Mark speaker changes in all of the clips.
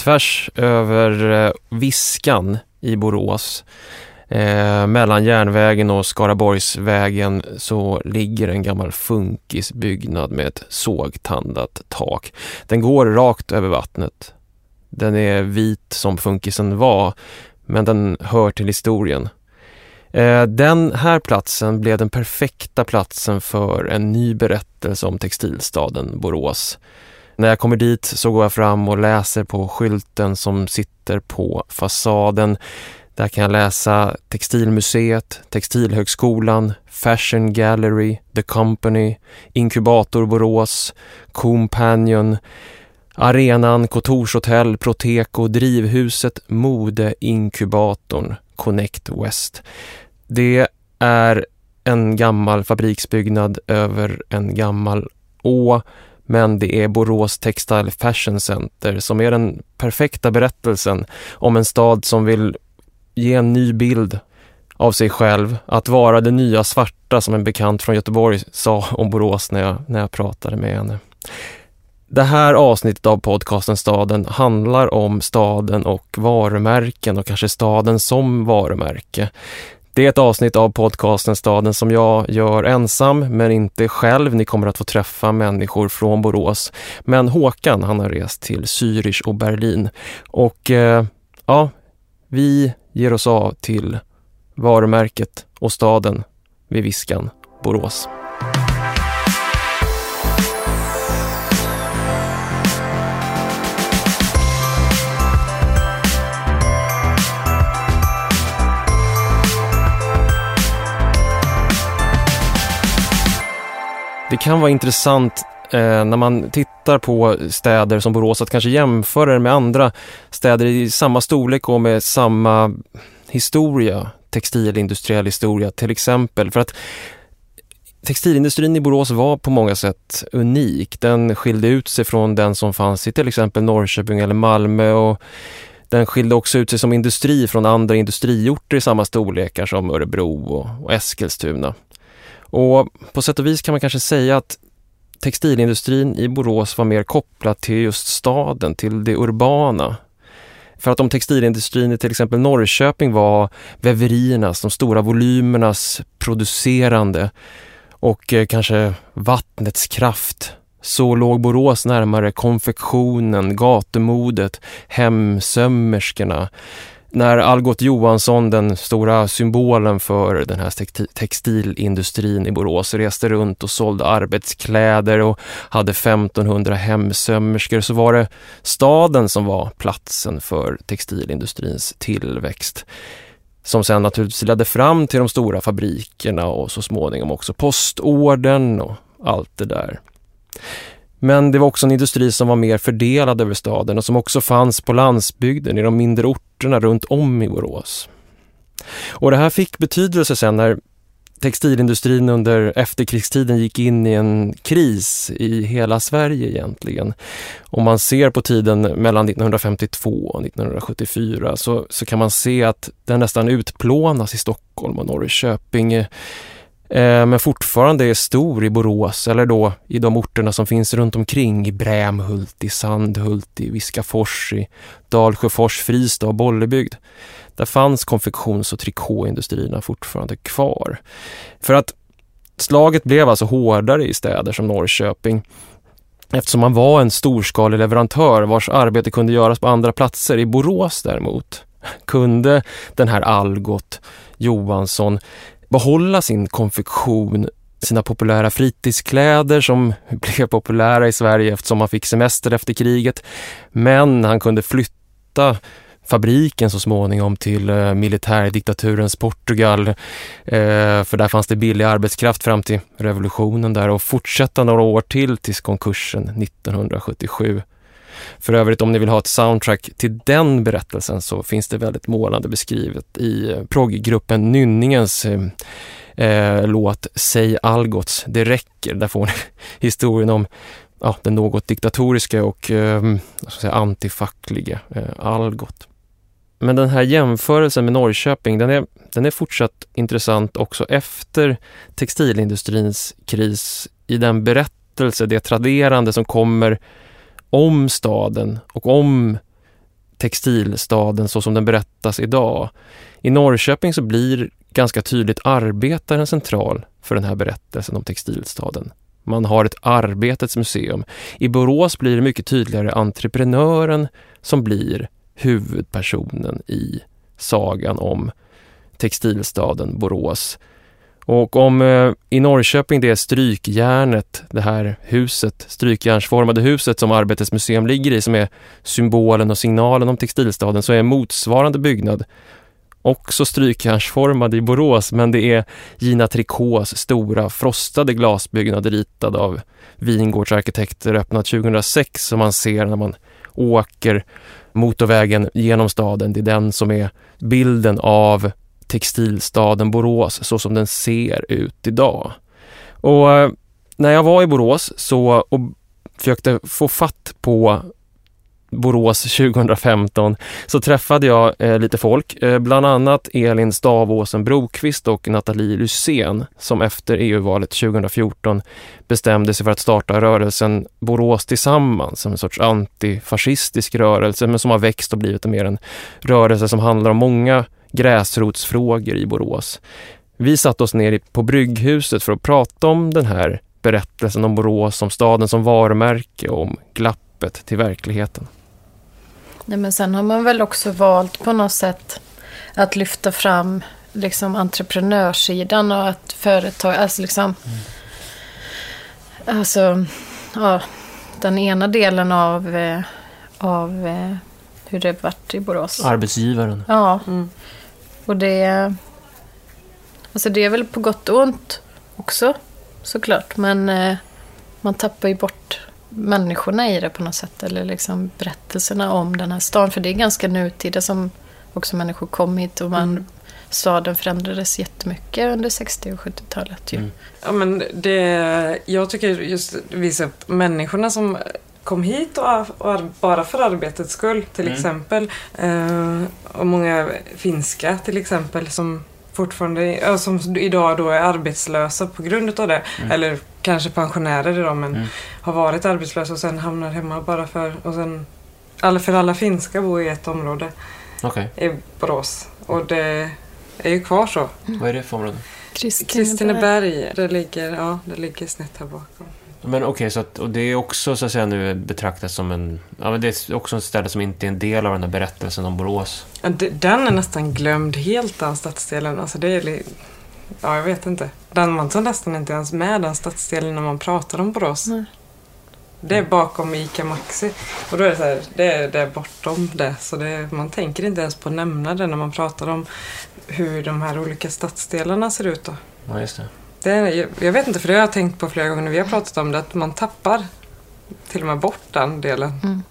Speaker 1: tvärs över eh, Viskan i Borås Eh, mellan järnvägen och Skaraborgsvägen så ligger en gammal funkisbyggnad med ett sågtandat tak. Den går rakt över vattnet. Den är vit som funkisen var, men den hör till historien. Eh, den här platsen blev den perfekta platsen för en ny berättelse om textilstaden Borås. När jag kommer dit så går jag fram och läser på skylten som sitter på fasaden. Där kan jag läsa Textilmuseet, Textilhögskolan, Fashion Gallery, The Company, Inkubator Borås, Companion, Arenan, Kontorshotell, Proteko, Drivhuset, Modeinkubatorn, Connect West. Det är en gammal fabriksbyggnad över en gammal å men det är Borås Textile Fashion Center som är den perfekta berättelsen om en stad som vill ge en ny bild av sig själv, att vara det nya svarta som en bekant från Göteborg sa om Borås när jag, när jag pratade med henne. Det här avsnittet av podcasten Staden handlar om staden och varumärken och kanske staden som varumärke. Det är ett avsnitt av podcasten Staden som jag gör ensam, men inte själv. Ni kommer att få träffa människor från Borås. Men Håkan, han har rest till Zürich och Berlin. Och eh, ja, vi ger oss av till varumärket och staden vid Viskan, Borås. Det kan vara intressant eh, när man tittar på städer som Borås att kanske jämföra det med andra städer i samma storlek och med samma historia, textilindustriell historia till exempel. För att textilindustrin i Borås var på många sätt unik. Den skilde ut sig från den som fanns i till exempel Norrköping eller Malmö och den skilde också ut sig som industri från andra industriorter i samma storlekar som Örebro och, och Eskilstuna. Och på sätt och vis kan man kanske säga att textilindustrin i Borås var mer kopplad till just staden, till det urbana. För att om textilindustrin i till exempel Norrköping var väveriernas, de stora volymernas producerande och eh, kanske vattnets kraft så låg Borås närmare konfektionen, gatumodet, hemsömmerskorna, när Algot Johansson, den stora symbolen för den här textilindustrin i Borås, reste runt och sålde arbetskläder och hade 1500 hemsömmerskor så var det staden som var platsen för textilindustrins tillväxt. Som sen naturligtvis ledde fram till de stora fabrikerna och så småningom också postorden och allt det där. Men det var också en industri som var mer fördelad över staden och som också fanns på landsbygden i de mindre orterna runt om i Borås. Och det här fick betydelse sen när textilindustrin under efterkrigstiden gick in i en kris i hela Sverige egentligen. Om man ser på tiden mellan 1952 och 1974 så, så kan man se att den nästan utplånas i Stockholm och Norrköping Eh, men fortfarande är stor i Borås eller då i de orterna som finns runt omkring i Brämhult, i Sandhult, i Viskafors, i Dalsjöfors, Fristad och Bollebygd. Där fanns konfektions och trikåindustrierna fortfarande kvar. För att slaget blev alltså hårdare i städer som Norrköping eftersom man var en storskalig leverantör vars arbete kunde göras på andra platser. I Borås däremot kunde den här Algot Johansson behålla sin konfektion, sina populära fritidskläder som blev populära i Sverige eftersom han fick semester efter kriget. Men han kunde flytta fabriken så småningom till eh, militärdiktaturens Portugal. Eh, för där fanns det billig arbetskraft fram till revolutionen där och fortsätta några år till tills konkursen 1977. För övrigt om ni vill ha ett soundtrack till den berättelsen så finns det väldigt målande beskrivet i eh, progggruppen Nynningens eh, eh, låt Säg Algots, det räcker. Där får ni historien om ja, den något diktatoriska och eh, säga, antifackliga eh, Algot. Men den här jämförelsen med Norrköping, den är, den är fortsatt intressant också efter textilindustrins kris i den berättelse, det traderande som kommer om staden och om textilstaden så som den berättas idag. I Norrköping så blir ganska tydligt arbetaren central för den här berättelsen om textilstaden. Man har ett arbetets museum. I Borås blir det mycket tydligare entreprenören som blir huvudpersonen i sagan om textilstaden Borås. Och om eh, i Norrköping det är Strykjärnet, det här huset, strykjärnsformade huset som Arbetets museum ligger i, som är symbolen och signalen om textilstaden, så är motsvarande byggnad också strykjärnsformad i Borås, men det är Gina Tricots stora frostade glasbyggnad ritad av vingårdsarkitekter öppnat 2006 som man ser när man åker motorvägen genom staden. Det är den som är bilden av textilstaden Borås så som den ser ut idag. Och eh, när jag var i Borås så och försökte få fatt på Borås 2015 så träffade jag eh, lite folk, eh, bland annat Elin Stavåsen Brokvist och Nathalie Lysén som efter EU-valet 2014 bestämde sig för att starta rörelsen Borås tillsammans som en sorts antifascistisk rörelse men som har växt och blivit mer en rörelse som handlar om många gräsrotsfrågor i Borås. Vi satte oss ner på Brygghuset för att prata om den här berättelsen om Borås, om staden som varumärke och om glappet till verkligheten.
Speaker 2: Nej, men sen har man väl också valt på något sätt att lyfta fram liksom entreprenörssidan och att företag, alltså liksom mm. Alltså, ja, den ena delen av, eh, av eh, hur det varit i Borås.
Speaker 1: Arbetsgivaren.
Speaker 2: Ja. Mm. Och det... Alltså det är väl på gott och ont också, såklart. Men eh, man tappar ju bort människorna i det på något sätt. Eller liksom berättelserna om den här stan. För det är ganska nutida som också människor kom hit. Och man, mm. staden förändrades jättemycket under 60 och 70-talet. Mm.
Speaker 3: Ja, men det, jag tycker just visa upp människorna som kom hit och, och, bara för arbetets skull till mm. exempel. Eh, och många finska till exempel som fortfarande, som idag då är arbetslösa på grund av det. Mm. Eller kanske pensionärer idag men mm. har varit arbetslösa och sen hamnar hemma bara för, och sen, alla, för alla finska bor i ett område.
Speaker 1: Okay.
Speaker 3: I Borås. Och det är ju kvar så.
Speaker 1: Mm. Vad är det för område?
Speaker 3: Kristineberg. Det ligger, ja, det ligger snett här bakom.
Speaker 1: Men okej, okay, så att, och det är också så att säga nu betraktat som en... Ja, men det är också ett ställe som inte är en del av den här berättelsen om Borås.
Speaker 3: Den är nästan glömd helt, den stadsdelen. Alltså det är... Ja, jag vet inte. Den man tar nästan inte ens med den stadsdelen när man pratar om Borås. Nej. Det är bakom ICA Maxi. Och då är det så här, det är, det är bortom det. Så det, man tänker inte ens på att nämna det när man pratar om hur de här olika stadsdelarna ser ut då.
Speaker 1: Ja, just det.
Speaker 3: Det är, jag vet inte, för det har jag tänkt på flera gånger när vi har pratat om det, att man tappar till och med bort den delen. Mm.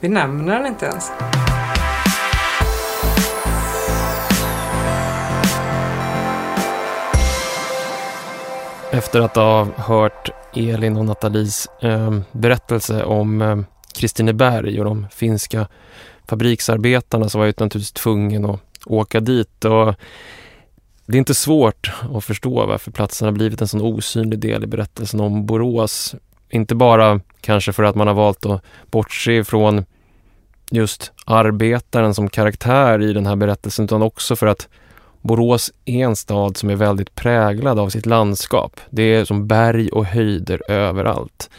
Speaker 3: Vi nämner den inte ens.
Speaker 1: Efter att ha hört Elin och Nathalies eh, berättelse om eh, Kristineberg och de finska fabriksarbetarna så var jag naturligtvis tvungen att åka dit. Och det är inte svårt att förstå varför platsen har blivit en sån osynlig del i berättelsen om Borås. Inte bara kanske för att man har valt att bortse från just arbetaren som karaktär i den här berättelsen utan också för att Borås är en stad som är väldigt präglad av sitt landskap. Det är som berg och höjder överallt.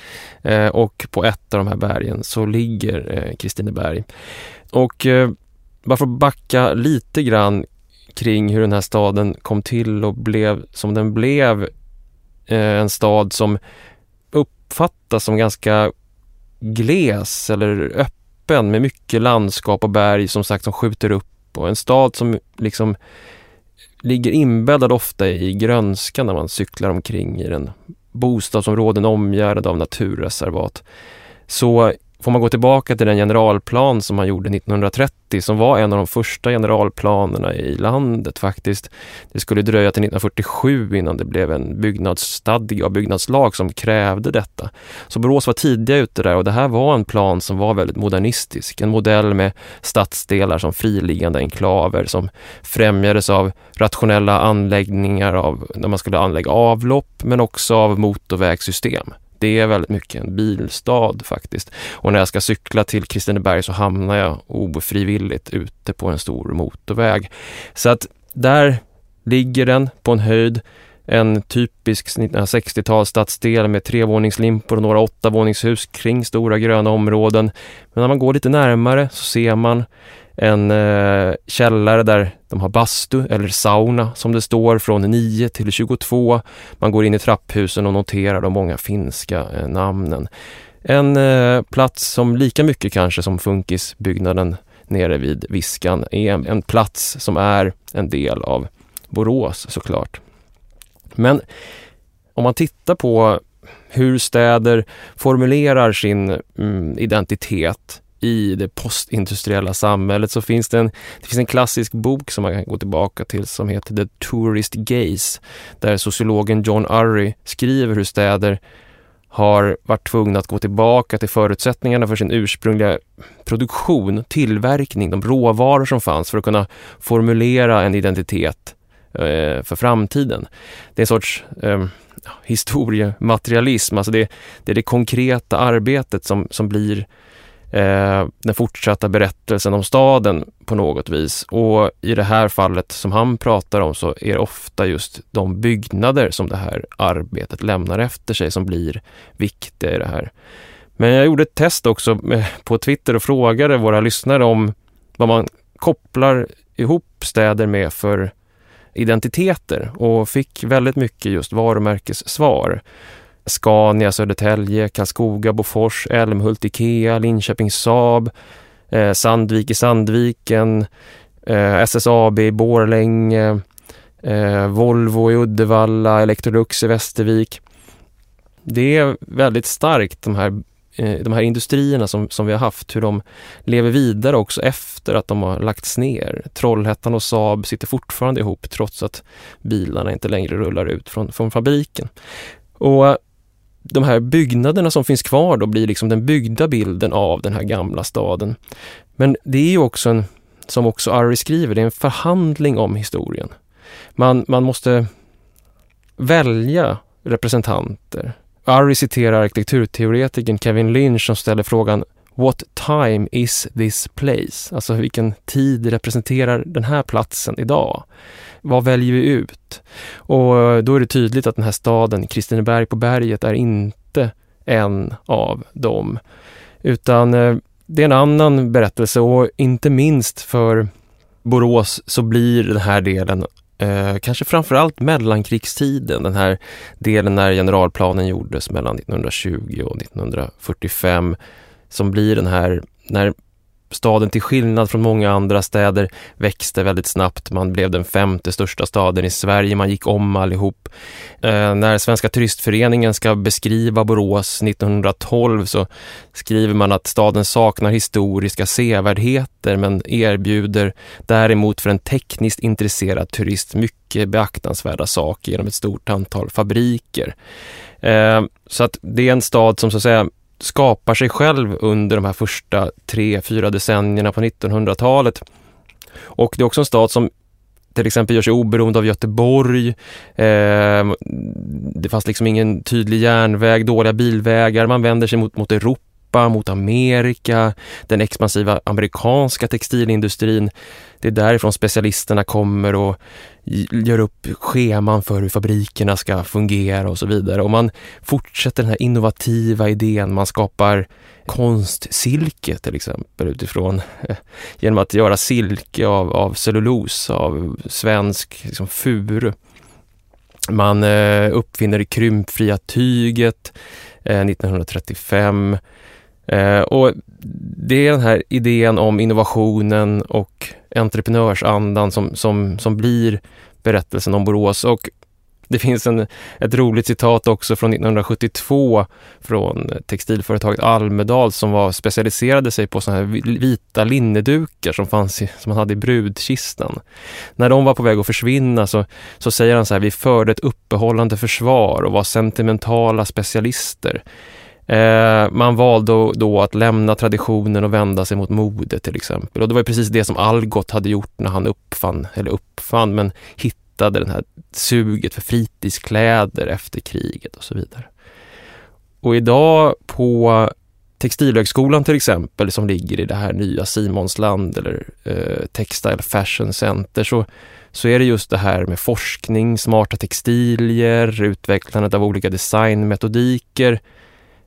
Speaker 1: Eh, och på ett av de här bergen så ligger eh, Kristineberg. Och eh, bara för att backa lite grann kring hur den här staden kom till och blev som den blev. Eh, en stad som uppfattas som ganska gles eller öppen med mycket landskap och berg som sagt som skjuter upp och en stad som liksom ligger inbäddad ofta i grönska när man cyklar omkring i den. Bostadsområden omgärdade av naturreservat. Så får man gå tillbaka till den generalplan som man gjorde 1930 som var en av de första generalplanerna i landet faktiskt. Det skulle dröja till 1947 innan det blev en byggnadsstadga och byggnadslag som krävde detta. Så Borås var tidiga ute där och det här var en plan som var väldigt modernistisk. En modell med stadsdelar som friliggande enklaver som främjades av rationella anläggningar av när man skulle anlägga avlopp men också av motorvägssystem. Det är väldigt mycket en bilstad faktiskt. Och när jag ska cykla till Kristineberg så hamnar jag ofrivilligt ute på en stor motorväg. Så att där ligger den på en höjd. En typisk 1960-tals stadsdel med trevåningslimpor och några åttavåningshus kring stora gröna områden. Men när man går lite närmare så ser man en eh, källare där de har bastu eller sauna som det står från 9 till 22. Man går in i trapphusen och noterar de många finska eh, namnen. En eh, plats som lika mycket kanske som funkisbyggnaden nere vid Viskan är en, en plats som är en del av Borås såklart. Men om man tittar på hur städer formulerar sin mm, identitet i det postindustriella samhället så finns det en, det finns en klassisk bok som man kan gå tillbaka till som heter The Tourist Gaze där sociologen John Urry skriver hur städer har varit tvungna att gå tillbaka till förutsättningarna för sin ursprungliga produktion, tillverkning, de råvaror som fanns för att kunna formulera en identitet eh, för framtiden. Det är en sorts eh, historiematerialism, alltså det, det är det konkreta arbetet som, som blir eh, den fortsatta berättelsen om staden på något vis. Och i det här fallet som han pratar om så är det ofta just de byggnader som det här arbetet lämnar efter sig som blir viktiga i det här. Men jag gjorde ett test också eh, på Twitter och frågade våra lyssnare om vad man kopplar ihop städer med för identiteter och fick väldigt mycket just varumärkessvar. Scania, Södertälje, Karlskoga, Bofors, Älmhult, Ikea, Linköping Saab, eh, Sandvik i Sandviken, eh, SSAB i Borlänge, eh, Volvo i Uddevalla, Electrolux i Västervik. Det är väldigt starkt de här, eh, de här industrierna som, som vi har haft, hur de lever vidare också efter att de har lagts ner. Trollhättan och Saab sitter fortfarande ihop trots att bilarna inte längre rullar ut från, från fabriken. Och de här byggnaderna som finns kvar då blir liksom den byggda bilden av den här gamla staden. Men det är ju också en, som också Ari skriver, det är en förhandling om historien. Man, man måste välja representanter. Ari citerar arkitekturteoretikern Kevin Lynch som ställer frågan What time is this place? Alltså vilken tid representerar den här platsen idag? Vad väljer vi ut? Och då är det tydligt att den här staden, Kristineberg på berget, är inte en av dem. Utan eh, det är en annan berättelse och inte minst för Borås så blir den här delen Eh, kanske framförallt mellankrigstiden, den här delen när generalplanen gjordes mellan 1920 och 1945 som blir den här, när staden till skillnad från många andra städer växte väldigt snabbt. Man blev den femte största staden i Sverige. Man gick om allihop. Eh, när Svenska turistföreningen ska beskriva Borås 1912 så skriver man att staden saknar historiska sevärdheter men erbjuder däremot för en tekniskt intresserad turist mycket beaktansvärda saker genom ett stort antal fabriker. Eh, så att det är en stad som så att säga skapar sig själv under de här första tre, fyra decennierna på 1900-talet. Och det är också en stad som till exempel gör sig oberoende av Göteborg. Eh, det fanns liksom ingen tydlig järnväg, dåliga bilvägar. Man vänder sig mot, mot Europa, mot Amerika, den expansiva amerikanska textilindustrin. Det är därifrån specialisterna kommer och gör upp scheman för hur fabrikerna ska fungera och så vidare. Och man fortsätter den här innovativa idén, man skapar konstsilke till exempel utifrån genom att göra silke av, av cellulos, av svensk liksom, furu. Man eh, uppfinner det krympfria tyget eh, 1935 eh, och det är den här idén om innovationen och entreprenörsandan som, som, som blir berättelsen om Borås. Och det finns en, ett roligt citat också från 1972 från textilföretaget Almedal som var, specialiserade sig på såna här vita linnedukar som, fanns i, som man hade i brudkistan. När de var på väg att försvinna så, så säger han så här, vi förde ett uppehållande försvar och var sentimentala specialister. Eh, man valde då att lämna traditionen och vända sig mot mode till exempel. Och det var precis det som Algot hade gjort när han uppfann, eller uppfann, men hittade det här suget för fritidskläder efter kriget och så vidare. och idag på Textilhögskolan till exempel som ligger i det här nya Simonsland eller eh, Textile Fashion Center så, så är det just det här med forskning, smarta textilier, utvecklandet av olika designmetodiker.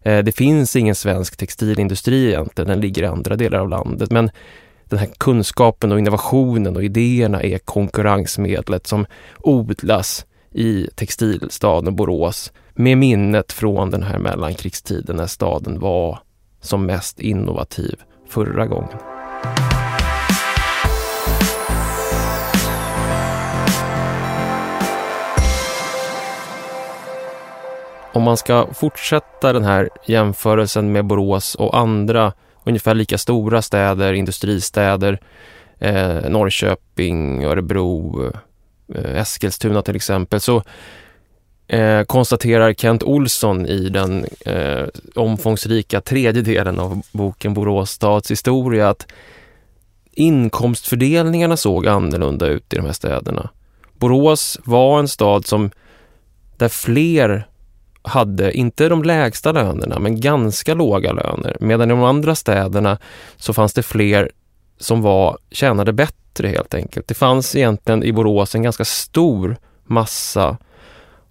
Speaker 1: Eh, det finns ingen svensk textilindustri egentligen, den ligger i andra delar av landet men den här kunskapen och innovationen och idéerna är konkurrensmedlet som odlas i textilstaden Borås med minnet från den här mellankrigstiden när staden var som mest innovativ förra gången. Om man ska fortsätta den här jämförelsen med Borås och andra ungefär lika stora städer, industristäder, eh, Norrköping, Örebro, eh, Eskilstuna till exempel, så eh, konstaterar Kent Olsson i den eh, omfångsrika tredje delen av boken Borås stads historia att inkomstfördelningarna såg annorlunda ut i de här städerna. Borås var en stad som där fler hade, inte de lägsta lönerna, men ganska låga löner. Medan i de andra städerna så fanns det fler som var, tjänade bättre helt enkelt. Det fanns egentligen i Borås en ganska stor massa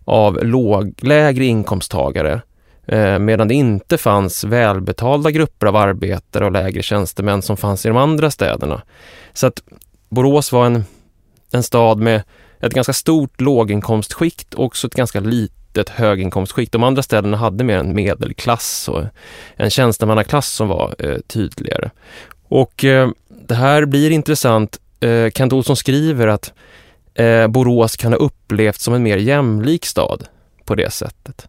Speaker 1: av låg, lägre inkomsttagare eh, medan det inte fanns välbetalda grupper av arbetare och lägre tjänstemän som fanns i de andra städerna. Så att Borås var en, en stad med ett ganska stort låginkomstskikt och också ett ganska litet höginkomstskikt. De andra städerna hade mer en medelklass och en tjänstemannaklass som var eh, tydligare. Och eh, det här blir intressant. Eh, Kent Olsson skriver att eh, Borås kan ha upplevts som en mer jämlik stad på det sättet.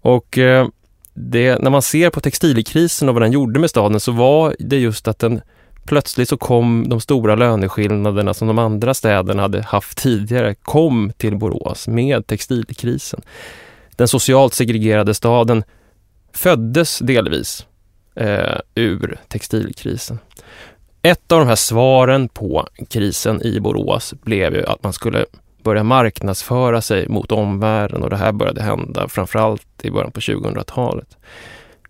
Speaker 1: Och eh, det, när man ser på textilkrisen och vad den gjorde med staden så var det just att den plötsligt så kom de stora löneskillnaderna som de andra städerna hade haft tidigare, kom till Borås med textilkrisen. Den socialt segregerade staden föddes delvis eh, ur textilkrisen. Ett av de här svaren på krisen i Borås blev ju att man skulle börja marknadsföra sig mot omvärlden och det här började hända framförallt i början på 2000-talet.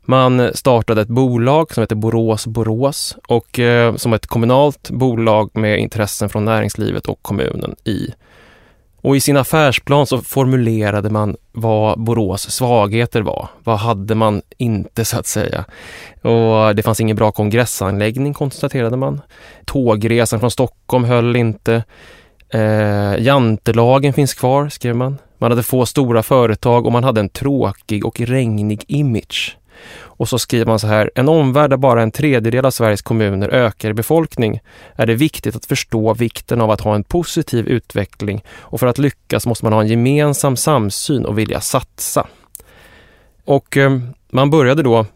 Speaker 1: Man startade ett bolag som heter Borås Borås och eh, som ett kommunalt bolag med intressen från näringslivet och kommunen i och i sin affärsplan så formulerade man vad Borås svagheter var. Vad hade man inte så att säga? Och det fanns ingen bra kongressanläggning konstaterade man. Tågresan från Stockholm höll inte. Eh, jantelagen finns kvar, skrev man. Man hade få stora företag och man hade en tråkig och regnig image. Och så skriver man så här, en omvärld där bara en tredjedel av Sveriges kommuner ökar i befolkning är det viktigt att förstå vikten av att ha en positiv utveckling och för att lyckas måste man ha en gemensam samsyn och vilja satsa. Och eh, man började då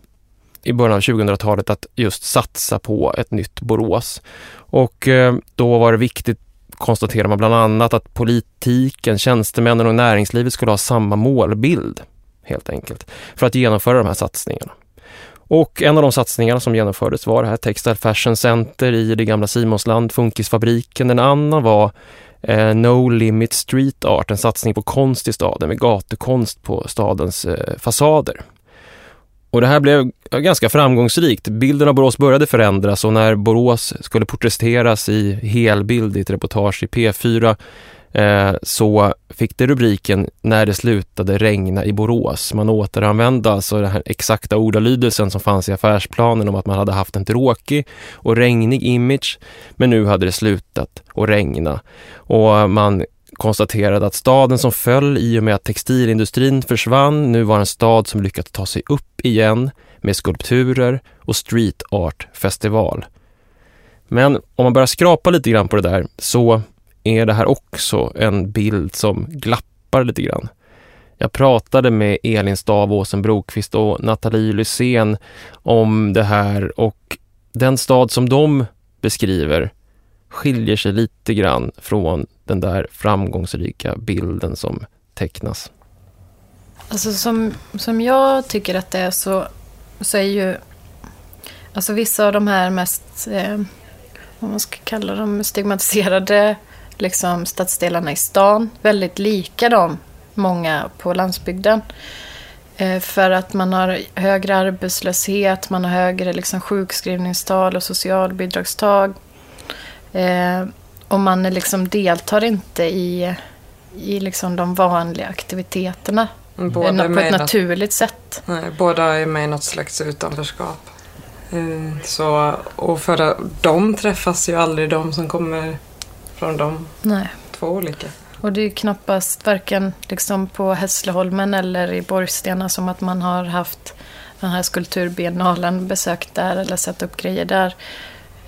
Speaker 1: i början av 2000-talet att just satsa på ett nytt Borås. Och eh, då var det viktigt konstaterar man bland annat att politiken, tjänstemännen och näringslivet skulle ha samma målbild helt enkelt för att genomföra de här satsningarna. Och en av de satsningarna som genomfördes var det här Textile Fashion Center i det gamla Simonsland, Funkisfabriken. En annan var eh, No Limit Street Art, en satsning på konst i staden med gatukonst på stadens eh, fasader. Och det här blev ganska framgångsrikt. Bilden av Borås började förändras och när Borås skulle porträtteras i helbild i ett reportage i P4 Eh, så fick det rubriken När det slutade regna i Borås. Man återanvände alltså den här exakta ordalydelsen som fanns i affärsplanen om att man hade haft en tråkig och regnig image men nu hade det slutat att regna. Och man konstaterade att staden som föll i och med att textilindustrin försvann nu var en stad som lyckats ta sig upp igen med skulpturer och street art festival. Men om man börjar skrapa lite grann på det där så är det här också en bild som glappar lite grann. Jag pratade med Elin Stavåsen Brokvist och Nathalie Lysén om det här och den stad som de beskriver skiljer sig lite grann från den där framgångsrika bilden som tecknas.
Speaker 2: Alltså som, som jag tycker att det är så, så är ju alltså vissa av de här mest, eh, vad man ska kalla dem, stigmatiserade liksom, stadsdelarna i stan väldigt lika de många på landsbygden. Eh, för att man har högre arbetslöshet, man har högre liksom, sjukskrivningstal och socialbidragstag. Eh, och man liksom deltar inte i, i liksom de vanliga aktiviteterna båda på ett naturligt sätt.
Speaker 3: Nej, båda är med i något slags utanförskap. Eh, så, och för de träffas ju aldrig de som kommer från de
Speaker 2: Nej.
Speaker 3: två olika.
Speaker 2: Och det är knappast varken liksom på Hässleholmen eller i Borgstena som att man har haft den här skulpturbiennalen besökt där eller satt upp grejer där.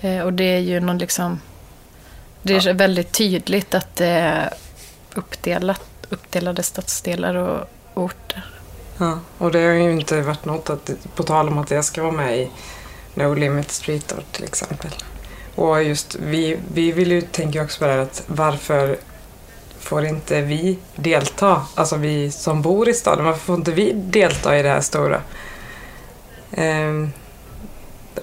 Speaker 2: Eh, och det är ju någon liksom... Det är ja. väldigt tydligt att det är uppdelat, uppdelade stadsdelar och orter.
Speaker 3: Ja, och det har ju inte varit något att, på tal om att jag ska vara med i No Limit Street Art till exempel. Och just vi, vi vill ju tänka också på det här att varför får inte vi delta? Alltså vi som bor i staden, varför får inte vi delta i det här stora? Um,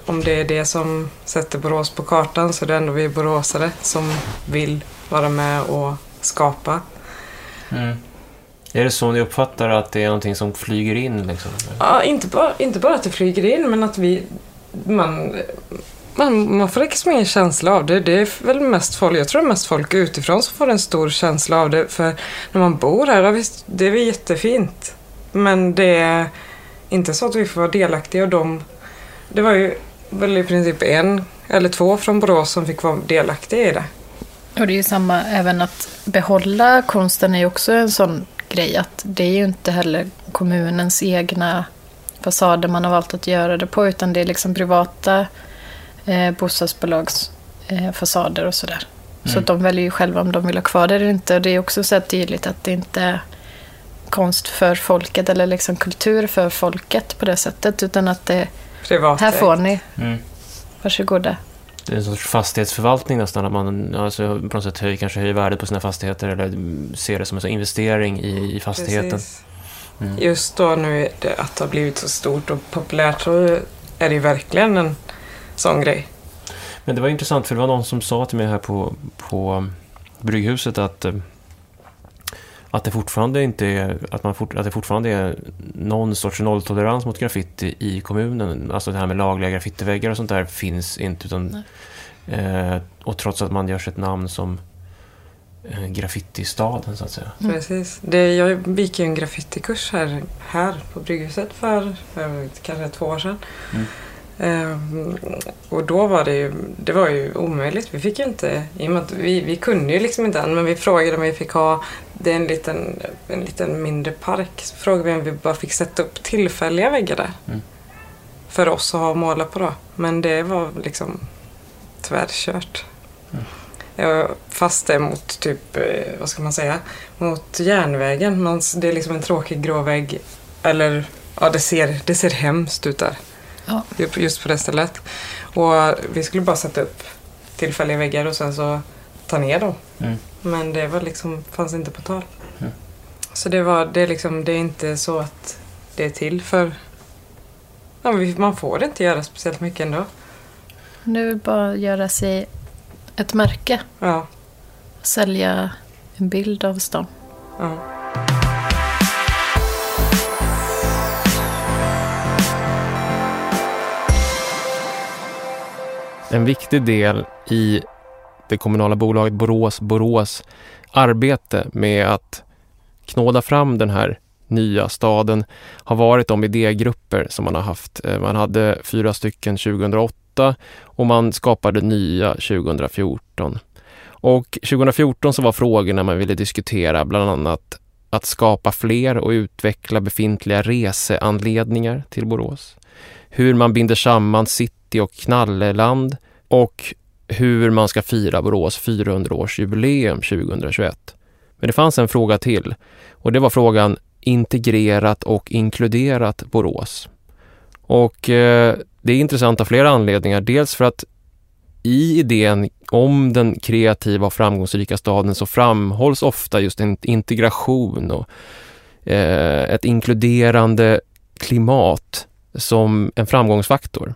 Speaker 3: om det är det som sätter Borås på kartan så är det ändå vi boråsare som vill vara med och skapa.
Speaker 1: Mm. Är det så ni uppfattar att det är någonting som flyger in? Liksom?
Speaker 3: Ja, inte bara, inte bara att det flyger in, men att vi... Man, man, man får liksom ingen känsla av det. Det är väl mest folk, jag tror det är mest folk utifrån som får en stor känsla av det. För när man bor här, ja, visst, det är väl jättefint. Men det är inte så att vi får vara delaktiga. Och de, det var ju väl i princip en eller två från Borås som fick vara delaktiga i det.
Speaker 2: Och det är ju samma, även att behålla konsten är ju också en sån grej. Att det är ju inte heller kommunens egna fasader man har valt att göra det på. Utan det är liksom privata eh, bostadsbolags eh, fasader och sådär. Mm. Så de väljer ju själva om de vill ha kvar det eller inte. Och det är också så tydligt att det inte är konst för folket eller liksom kultur för folket på det sättet. Utan att det
Speaker 3: Privat
Speaker 2: här får ni. Mm. Varsågoda
Speaker 1: det är en sorts fastighetsförvaltning nästan, att man alltså, på något sätt höj, kanske höjer värdet på sina fastigheter eller ser det som en investering i, i fastigheten.
Speaker 3: Mm. Just då nu det, att det har blivit så stort och populärt så är det ju verkligen en sån grej.
Speaker 1: Men det var intressant för det var någon som sa till mig här på, på Brygghuset att att det fortfarande inte är, att, man fort, att det fortfarande är någon sorts nolltolerans mot graffiti i kommunen. Alltså det här med lagliga graffitiväggar och sånt där finns inte. Utan, eh, och trots att man gör sig ett namn som eh, graffitistaden så att säga.
Speaker 3: Mm. Precis. Det, jag gick ju en graffitikurs här, här på Brygghuset för, för kanske två år sedan. Mm. Um, och då var det ju, det var ju omöjligt. Vi fick ju inte, i och med att vi, vi kunde ju liksom inte än, men vi frågade om vi fick ha, det är en liten, en liten mindre park, så frågade vi om vi bara fick sätta upp tillfälliga väggar där. Mm. För oss att ha och måla på då. Men det var liksom tvärkört. Mm. Fast det mot typ, eh, vad ska man säga, mot järnvägen. det är liksom en tråkig grå vägg. Eller, ja det ser, det ser hemskt ut där. Ja. Just på det stället. Och vi skulle bara sätta upp tillfälliga väggar och sen så ta ner dem. Mm. Men det var liksom, fanns inte på tal. Mm. Så det, var, det, är liksom, det är inte så att det är till för... Ja, man får inte göra speciellt mycket ändå.
Speaker 2: Nu vill bara göra sig ett märke.
Speaker 3: Ja.
Speaker 2: Sälja en bild av stan.
Speaker 3: Ja.
Speaker 1: En viktig del i det kommunala bolaget Borås Borås arbete med att knåda fram den här nya staden har varit de idégrupper som man har haft. Eh, man hade fyra stycken 2008 och man skapade nya 2014. Och 2014 så var frågorna man ville diskutera bland annat att skapa fler och utveckla befintliga reseanledningar till Borås. Hur man binder samman sitt City och Knalleland och hur man ska fira Borås 400-årsjubileum 2021. Men det fanns en fråga till och det var frågan integrerat och inkluderat Borås. Och eh, det är intressant av flera anledningar. Dels för att i idén om den kreativa och framgångsrika staden så framhålls ofta just en integration och eh, ett inkluderande klimat som en framgångsfaktor.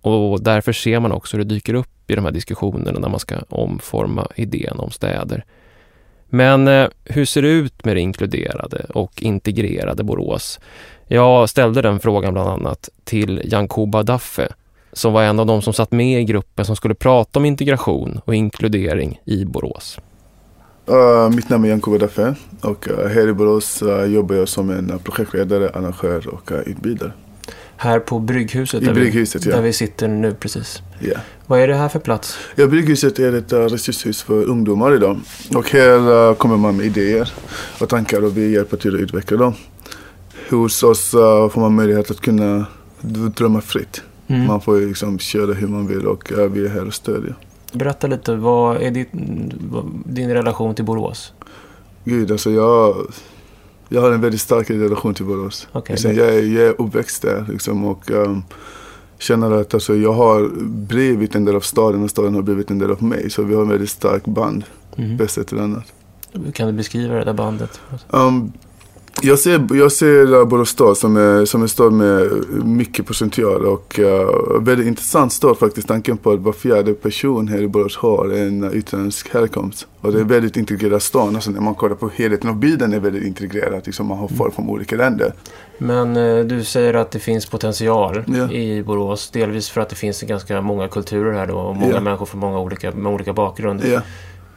Speaker 1: Och därför ser man också hur det dyker upp i de här diskussionerna när man ska omforma idén om städer. Men eh, hur ser det ut med det inkluderade och integrerade Borås? Jag ställde den frågan bland annat till Yankuba Daffe som var en av de som satt med i gruppen som skulle prata om integration och inkludering i Borås.
Speaker 4: Uh, mitt namn är Yankuba Daffe och uh, här i Borås uh, jobbar jag som en projektledare, arrangör och utbildare.
Speaker 1: Här på Brygghuset,
Speaker 4: I
Speaker 1: där,
Speaker 4: Brygghuset,
Speaker 1: vi,
Speaker 4: ja.
Speaker 1: där vi sitter nu precis.
Speaker 4: Yeah.
Speaker 1: Vad är det här för plats?
Speaker 4: Ja, Brygghuset är ett uh, resurshus för ungdomar idag. Och här uh, kommer man med idéer och tankar och vi hjälper till att utveckla dem. Hos oss uh, får man möjlighet att kunna drömma fritt.
Speaker 1: Mm.
Speaker 4: Man får liksom köra hur man vill och uh, vi är här och stödjer.
Speaker 1: Berätta lite, vad är ditt, din relation till Borås?
Speaker 4: Gud, alltså jag, jag har en väldigt stark relation till Borås.
Speaker 1: Okej,
Speaker 4: liksom, jag, är, jag är uppväxt där liksom, och um, känner att alltså, jag har blivit en del av staden och staden har blivit en del av mig. Så vi har en väldigt stark band,
Speaker 1: Mm.
Speaker 4: bäst sätt till annat.
Speaker 1: Kan du beskriva det där bandet?
Speaker 4: Um, jag ser, jag ser uh, Borås stad som, är, som en stad med mycket potential och uh, väldigt intressant stad faktiskt. Tanken på att var fjärde person här i Borås har en uh, utländsk härkomst. Och det är väldigt integrerad stad. Alltså när man kollar på helheten av bilden är väldigt integrerad. Liksom man har folk från olika länder.
Speaker 1: Men eh, du säger att det finns potential
Speaker 4: Ja.
Speaker 1: i Borås. Delvis för att det finns ganska många kulturer här då och många
Speaker 4: Ja.
Speaker 1: människor från många olika, med olika bakgrund.
Speaker 4: Ja.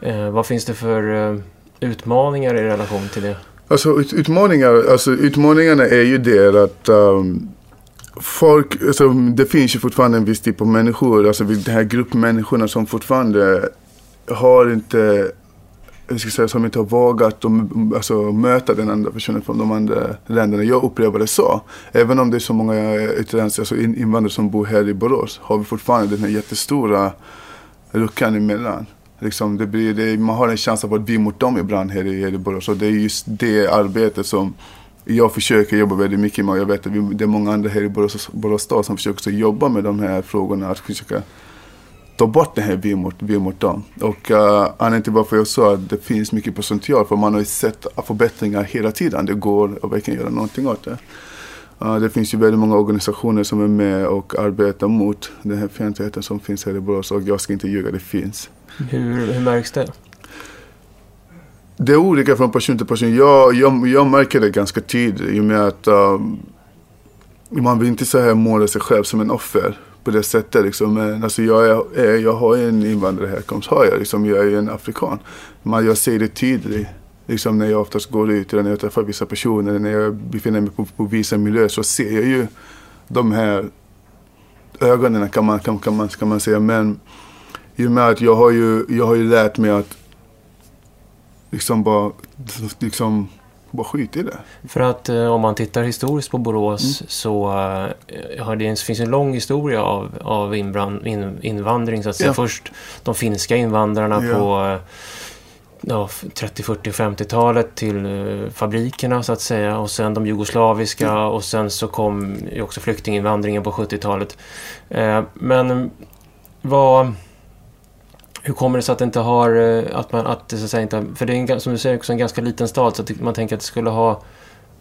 Speaker 1: Eh, vad finns det för eh, utmaningar i relation till det?
Speaker 4: Alltså ut, utmaningar, alltså utmaningarna är ju det att um, folk, alltså, det finns ju fortfarande en viss typ av människor, alltså den här gruppmänniskorna som fortfarande har inte, jag ska säga, som inte har vågat att alltså, möta den andra personen från de andra länderna. Jag upplever det så. Även om det är så många eh, utländska alltså invandrare som bor här i Borås har vi fortfarande den här jättestora luckan emellan. Liksom det blir, det, man har en chans att vara vi mot dem ibland här i, här i Borås. Och det är just det arbetet som jag försöker jobba väldigt mycket med. Jag vet att vi, det är många andra här i Borås, Borås stad som försöker också jobba med de här frågorna. Att försöka ta bort det här vi mot, vi mot dem. Och uh, anledningen till varför jag sa att det finns mycket potential. För man har ju sett förbättringar hela tiden. Det går att verkligen göra någonting åt det. Uh, det finns ju väldigt många organisationer som är med och arbetar mot den här fientligheten som finns här i Borås. Och jag ska inte ljuga, det finns.
Speaker 1: Hur, hur märks det?
Speaker 4: Det är olika från person till person. Jag, jag, jag märker det ganska tydligt i och med att um, man vill inte så här måla sig själv som en offer på det sättet. Liksom. Men alltså jag, är, är, jag har en invandrarhärkomst, har jag. Liksom, jag är ju en afrikan. Men jag ser det tydligt. Liksom när jag oftast går ut eller när jag träffar vissa personer, när jag befinner mig på, på vissa miljöer så ser jag ju de här ögonen kan man, kan, kan man, kan man säga. Men i och med att jag har ju, jag har ju lärt mig att liksom bara, liksom, bara skit i det.
Speaker 1: För att eh, om man tittar historiskt på Borås
Speaker 4: Mm.
Speaker 1: så eh, det, finns en lång historia av, av inbrand, in, invandring. Så att säga.
Speaker 4: Ja.
Speaker 1: Först de finska invandrarna
Speaker 4: Ja.
Speaker 1: på ja, 30, 40, 50-talet till eh, fabrikerna så att säga. Och sen de jugoslaviska och sen så kom ju också flyktinginvandringen på 70-talet. Eh, men vad... Hur kommer det sig att det inte har, eh, att man, att det så att säga inte, för det är en, som du säger också en ganska liten stad så att man tänker att det skulle ha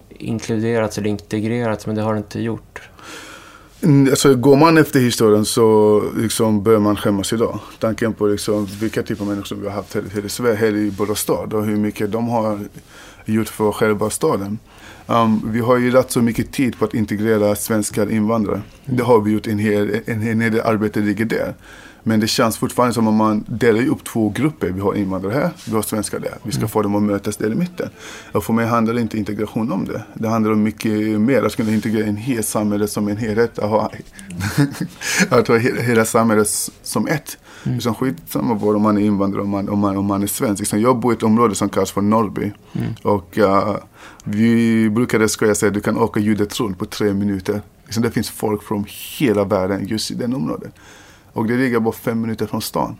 Speaker 1: inkluderats eller integrerats men det har det inte gjort.
Speaker 4: Mm, alltså, går man efter historien så liksom börjar man skämmas idag. Tanken på liksom, vilka typer av människor som vi har haft här, här i Sverige, här i Borås stad och hur mycket de har gjort för själva staden. Um, vi har ju lagt så mycket tid på att integrera svenskar invandrare. Det har vi gjort, en hel, en, en hel del arbete ligger där. Men det känns fortfarande som om man delar upp två grupper. Vi har invandrare här, vi har svenskar där. Vi ska få dem att mötas där i mitten. Och för mig handlar inte integration om det. Det handlar om mycket mer. Att kunna integrera en hel samhälle som en helhet. Att ha, att ha he- hela samhället som ett. Mm. Liksom skitsamma vad om man är invandrare om man, om man, om man är svensk. Liksom jag bor i ett område som kallas för Norrby. Och uh, vi brukade skoja säga att du kan åka ljudet runt på tre minuter. Liksom det finns folk från hela världen just i den området. Och det ligger bara fem minuter från stan.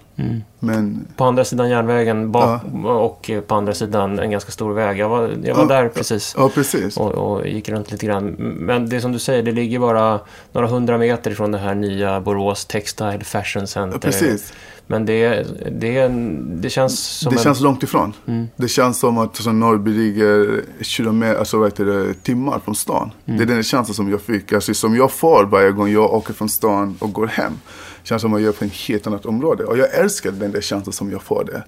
Speaker 4: Men
Speaker 1: På andra sidan järnvägen bak, och eh, på andra sidan en ganska stor väg. Jag var, jag var
Speaker 4: Ja,
Speaker 1: där precis
Speaker 4: ja, precis.
Speaker 1: och, och gick runt lite grann. Men det som du säger, det ligger bara några hundra meter från det här nya Borås Textile Fashion Center.
Speaker 4: Ja, precis.
Speaker 1: Men det, det, det känns som
Speaker 4: Det
Speaker 1: en...
Speaker 4: känns långt ifrån.
Speaker 1: Mm.
Speaker 4: Det känns som att alltså, Norrby ligger kilometer, alltså, vad heter det, timmar från stan.
Speaker 1: Mm.
Speaker 4: Det är den känslan som jag fick. Alltså, som jag får varje gång jag åker från stan och går hem. Känns som att jag är på ett helt annat område. Och jag älskar den där känslan som jag får där.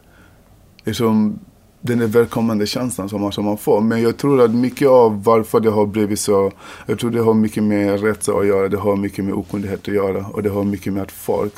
Speaker 4: Liksom, den där välkomnande känslan som man, som man får. Men jag tror att mycket av varför det har blivit så, jag tror det har mycket med rädsla att göra, det har mycket med okunnighet att göra och det har mycket med att folk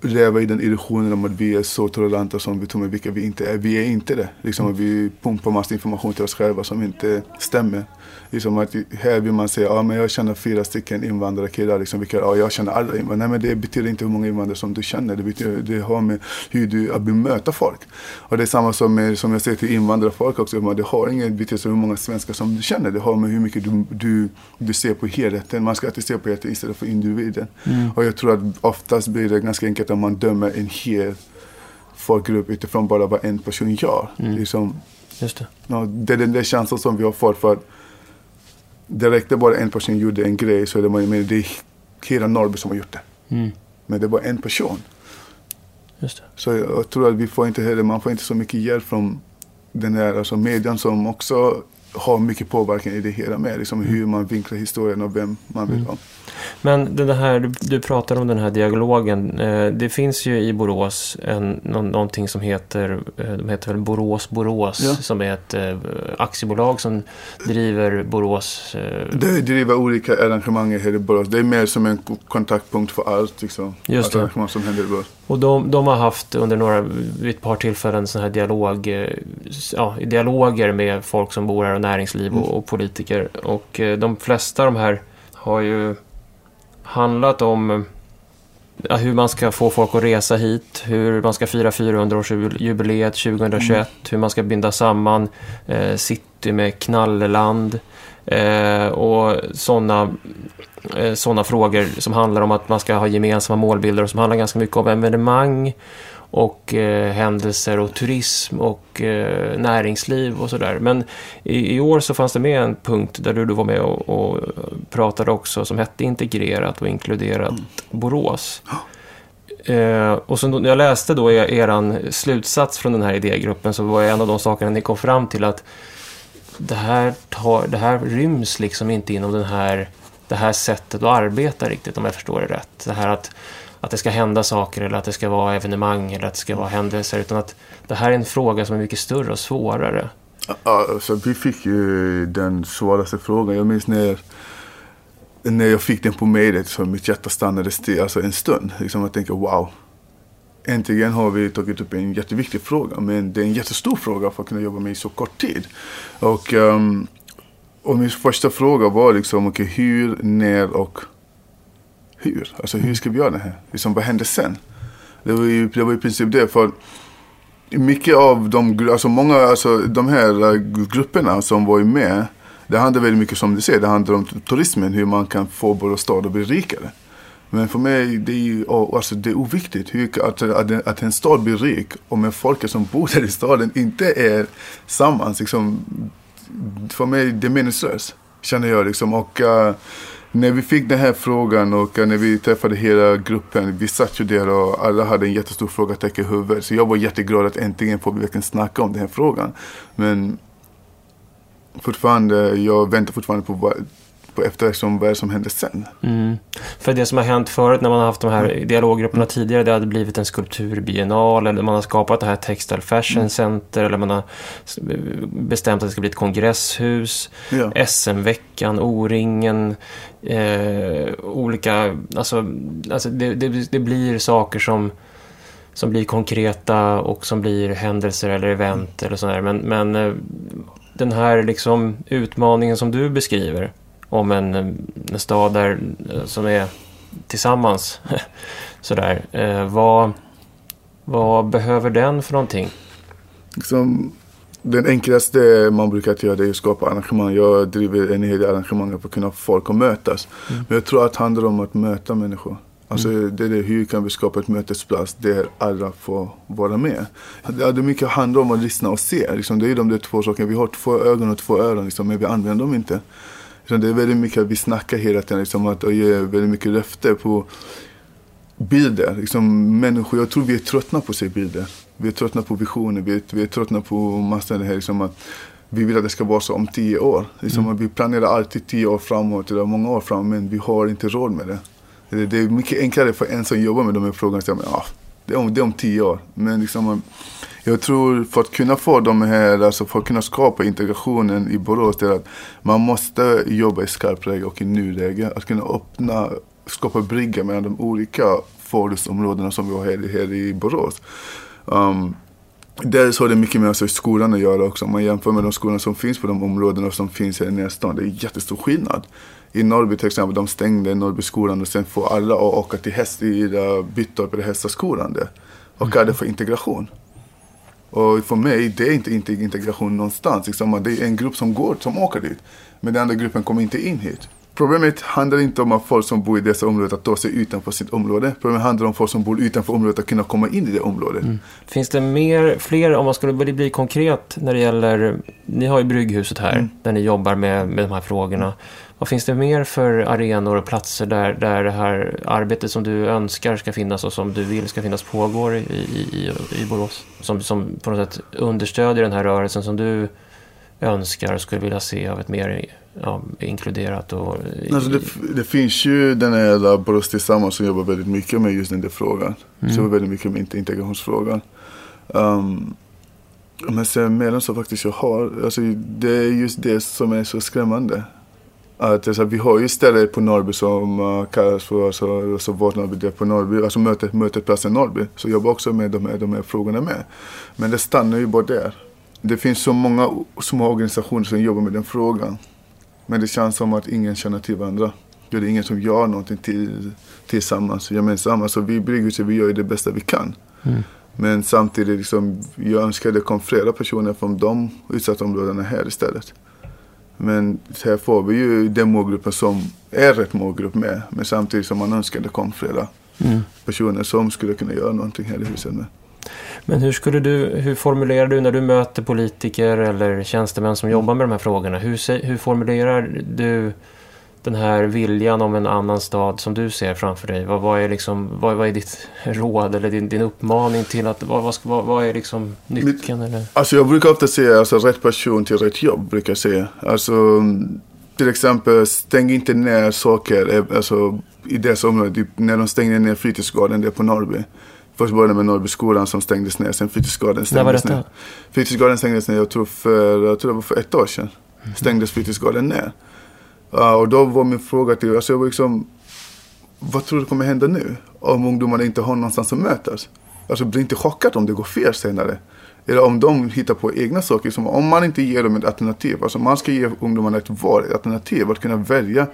Speaker 4: leva i den illusionen om att vi är så toleranta som vi tror med vilka vi inte är. Vi är inte det. Liksom vi pumpar massa information till oss själva som inte stämmer. Liksom att här vill man säga, ja men jag känner fyra stycken invandrarkillar, liksom, vilka, ja jag känner alla invandrare. Nej men det betyder inte hur många invandrare som du känner, det, betyder, det har med hur du bemöter folk. Och det är samma som, med, som jag säger till invandrarfolk också, det har ingen betydelse hur många svenskar som du känner, det har med hur mycket du, du, du ser på helheten. Man ska alltid se på helheten istället för individen. Mm. Och jag tror att oftast blir det ganska enkelt om man dömer en hel folkgrupp utifrån bara vad en person gör. Mm. Liksom,
Speaker 1: Just det.
Speaker 4: Ja, det är den där känslan som vi har fått för att det räckte bara en person gjorde en grej så det, var, men det är hela Norrby som har gjort det. Mm. Men det var en person.
Speaker 1: Just det.
Speaker 4: Så jag, tror att vi får inte heller, man får inte så mycket hjälp från den här alltså median som också har mycket påverkan i det hela med. Liksom mm. hur man vinklar historien och vem man vill mm. ha.
Speaker 1: Men det här, du, du pratar om den här dialogen. Eh, det finns ju i Borås en, någon, någonting som heter, eh, de heter väl Borås Borås, ja. som är ett eh, aktiebolag som driver Borås. Eh...
Speaker 4: Det driver olika arrangemang i hela Borås. Det är mer som en kontaktpunkt för allt, liksom.
Speaker 1: Just det.
Speaker 4: arrangemang som händer i Borås.
Speaker 1: Och de, de, har haft under några, ett par tillfällen sån här dialog, eh, ja, dialoger med folk som bor här och näringsliv och, mm. och politiker. Och eh, de flesta av de här har ju handlat om ja, hur man ska få folk att resa hit, hur man ska fira 400-årsjubileet 2021, mm. hur man ska binda samman eh, city med knalleland eh, och sådana eh, såna frågor som handlar om att man ska ha gemensamma målbilder och som handlar ganska mycket om evenemang och eh, händelser och turism och eh, näringsliv och sådär. Men i, i, år så fanns det med en punkt där du, du var med och, och pratade också som hette integrerat och inkluderat mm. Borås. Eh, och så när jag läste då er, eran slutsats från den här idégruppen så var en av de sakerna ni kom fram till att det här, tar, det här ryms liksom inte inom den här, det här sättet att arbeta riktigt om jag förstår det rätt. Det här att att det ska hända saker eller att det ska vara evenemang eller att det ska vara händelser. Utan att det här är en fråga som är mycket större och svårare.
Speaker 4: Alltså, vi fick ju den svåraste frågan. Jag minns när, när jag fick den på mejlet så mitt hjärta stannade still alltså en stund. Liksom jag tänkte wow. Äntligen har vi tagit upp en jätteviktig fråga. Men det är en jättestor fråga för att kunna jobba med i så kort tid. Och, um, och min första fråga var liksom, okay, hur, när och hur? Alltså hur ska vi göra det här? Liksom, vad händer sen? Det var ju, det var i princip det. För mycket av de, alltså många, alltså de här eh, grupperna som var med. Det handlar väldigt mycket som du säger, det handlar om turismen, hur man kan få vår stad att bli rikare. Men för mig det är ju alltså, det är oviktigt hur, att, att, att en stad blir rik om folket som bor där i staden inte är sammans. Liksom, för mig det är meningslöst, känner jag. Liksom. Och, uh, när vi fick den här frågan och eh, när vi träffade hela gruppen, vi satt ju där och alla hade en jättestor frågetecken i huvudet. Så jag var jätteglad att äntligen få verkligen snacka om den här frågan. Men fortfarande, jag väntar fortfarande på vad, på eftersom vad som händer sen.
Speaker 1: Mm. För det som har hänt förut när man har haft de här mm. dialoggrupperna tidigare, det hade blivit en skulpturbiennal eller man har skapat det här Textile Fashion mm. Center eller man har bestämt att det ska bli ett kongresshus, ja. SM-veckan, O-ringen, eh, olika, alltså, alltså det, det, det, blir saker som som blir konkreta och som blir händelser eller event eller sådär. Men, men eh, den här liksom utmaningen som du beskriver om en, en stad där, eh, som är tillsammans. Sådär. Eh, vad, vad behöver den för någonting?
Speaker 4: Liksom, den enklaste man brukar göra är att skapa arrangemang. Jag driver en hel del arrangemang för att kunna få folk att mötas. Mm. Men jag tror att det handlar om att möta människor. Alltså mm. det är det, hur kan vi skapa ett mötesplats där alla får vara med? Det, det mycket handlar om att lyssna och se. Liksom, det är de där två sakerna. Vi har två ögon och två öron liksom, men vi använder dem inte. Så det är väldigt mycket att vi snackar hela tiden liksom, att, och ger väldigt mycket löfte på bilder. Liksom, människor, jag tror vi är tröttna på att se bilder. Vi är tröttna på visioner, vi är, vi är tröttna på massor det här liksom, att vi vill att det ska vara så om tio år. Liksom, mm. Vi planerar alltid tio år framåt, eller många år framåt, men vi har inte råd med det. Det, det är mycket enklare för en som jobbar med de här frågorna att säga, ja, det är, om, det är om tio år. Men liksom, Jag tror för att kunna få de här, alltså för att kunna skapa integrationen i Borås, det är att man måste jobba i skarpläge och i nuläge. Att kunna öppna, skapa brygga mellan de olika förortsområdena som vi har här, här i Borås. Um, Dels har det mycket med alltså, skolan att göra också. Om man jämför med de skolorna som finns på de områdena som finns här i nästan. Det är jättestor skillnad. I Norrby till exempel, de stängde Norrbyskolan och sen får alla åka till häst i Byttorp eller Hästaskolan vad är det för integration? Och för mig, det är inte integration någonstans. Liksom, det är en grupp som går, som åker dit. Men den andra gruppen kommer inte in hit. Problemet handlar inte om att folk som bor i dessa områden att ta sig utanför sitt område. Problemet handlar om folk som bor utanför området att kunna komma in i det området. Mm.
Speaker 1: Finns det mer, fler, om man skulle bli konkret när det gäller, ni har ju Brygghuset här, mm. där ni jobbar med, med de här frågorna. Vad finns det mer för arenor och platser där, där det här arbetet som du önskar ska finnas och som du vill ska finnas pågår i, i, i Borås? Som, som på något sätt understödjer den här rörelsen som du önskar och skulle vilja se av ett mer ja, inkluderat? Och,
Speaker 4: alltså det, det, finns ju den här Borås Tillsammans som jobbar väldigt mycket med just den där frågan. Mm. Som jobbar väldigt mycket med integrationsfrågan. Um, men sen medan så faktiskt jag har, alltså det är just det som är så skrämmande. Att, alltså, vi har ju ställen på Norrby som uh, kallas för alltså, alltså, vårt Norrby, på Norrby, alltså mötet, mötesplatsen Norrby. Så jag jobbar också med de här, de här frågorna med. Men det stannar ju bara där. Det finns så många små organisationer som jobbar med den frågan. Men det känns som att ingen känner till varandra. Det är ingen som gör någonting till, tillsammans, gemensamt. Så vi Brygghuset, vi gör ju det bästa vi kan. Mm. Men samtidigt, liksom, jag önskar det kom flera personer från de utsatta områdena här istället. Men här får vi ju den målgruppen som är rätt målgrupp med. Men samtidigt som man önskar det kom flera mm. personer som skulle kunna göra någonting här i huset med.
Speaker 1: Men hur, skulle du, hur formulerar du när du möter politiker eller tjänstemän som jobbar med de här frågorna? Hur, hur formulerar du den här viljan om en annan stad som du ser framför dig? Vad, vad är, liksom, vad, vad, är ditt råd eller din, din uppmaning till att, vad, vad, vad är liksom nyckeln? Eller?
Speaker 4: Alltså jag brukar ofta säga alltså, rätt person till rätt jobb. Brukar jag säga. Alltså, till exempel stäng inte ner saker eh, alltså, i dessa områden. Typ, när de stängde ner fritidsgården där på Norrby. Först började med Norrbyskolan som stängdes ner, sen fritidsgården stängdes ner. Fritidsgården stängdes ner, jag tror, för, jag tror det var för ett år sedan. Mm. Stängdes fritidsgården ner. Uh, och då var min fråga till, alltså jag var liksom, vad tror du kommer hända nu? Om ungdomarna inte har någonstans att mötas? Alltså bli inte chockad om det går fel senare. Eller om de hittar på egna saker. Som om man inte ger dem ett alternativ. Alltså man ska ge ungdomarna ett val, ett alternativ. Att kunna välja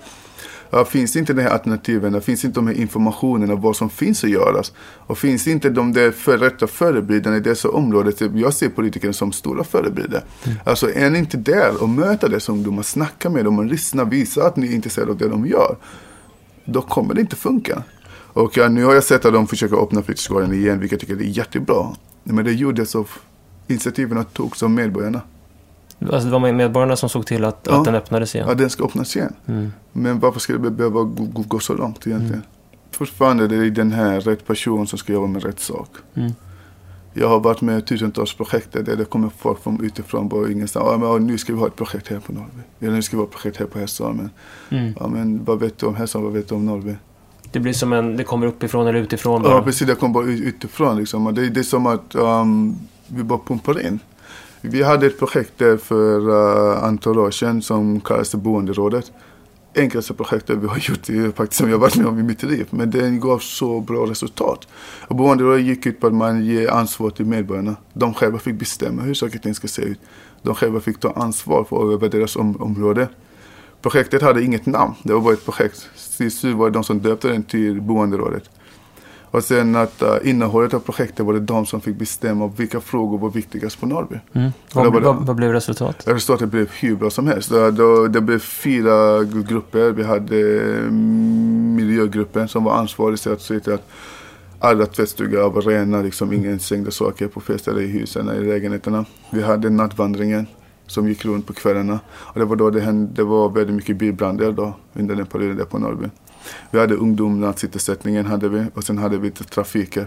Speaker 4: finns inte de här alternativen, finns inte de här informationerna vad som finns att göras och finns inte de där för, rätta förebilderna i dessa områden. Typ, jag ser politiker som stora förebilder. Mm. Alltså är ni inte där och möter dessa ungdomar, snacka med dem och lyssna, visa att ni är intresserade av det de gör. Då kommer det inte funka. Och ja, nu har jag sett att de försöker öppna fritidsgården igen, vilket jag tycker är jättebra. Men det gjordes av initiativen togs av medborgarna.
Speaker 1: Alltså det var medborgarna som såg till att, ja. att den öppnades igen?
Speaker 4: Ja, den ska öppnas igen. Mm. Men varför ska det behöva gå, gå, gå så långt egentligen? Mm. Fortfarande det är den här rätt person som ska jobba med rätt sak. Mm. Jag har varit med i tusentals projekt där det kommer folk från utifrån bara ingenstans. Ja, men, nu ska vi ha ett projekt här på Norrby. Eller nu ska vi ha ett projekt här på Hässleholm. Mm. Ja, men vad vet du om Hässleholm? Vad vet du om Norrby?
Speaker 1: Det blir som en, det kommer uppifrån eller utifrån
Speaker 4: bara? Ja, precis. Det kommer bara utifrån liksom. Det, det är som att um, vi bara pumpar in. Vi hade ett projekt där för uh, antal år sedan som kallas Boenderådet. Enklaste projektet vi har gjort, faktiskt som jag varit med om i mitt liv. Men den gav så bra resultat. Och Boenderådet gick ut på att man ger ansvar till medborgarna. De själva fick bestämma hur saker och ting ska se ut. De själva fick ta ansvar för över deras om område. Projektet hade inget namn, det var bara ett projekt. Till slut var det de som döpte den till Boenderådet. Och sen att uh, innehållet av projektet var det de som fick bestämma vilka frågor var viktigast på Norrby. Mm.
Speaker 1: Vad, vad, vad, blev resultatet?
Speaker 4: Resultatet blev hur bra som helst. Det, det, det blev fyra grupper. Vi hade mm, miljögruppen som var ansvarig för att se till att alla tvättstugor var rena, liksom ingen slängde saker på fester i husen, i lägenheterna. Vi hade nattvandringen som gick runt på kvällarna. Och det var då det hände, det var väldigt mycket bilbränder då, under den perioden där på Norrby. Vi hade ungdomssysselsättningen hade vi och sen hade vi trafiken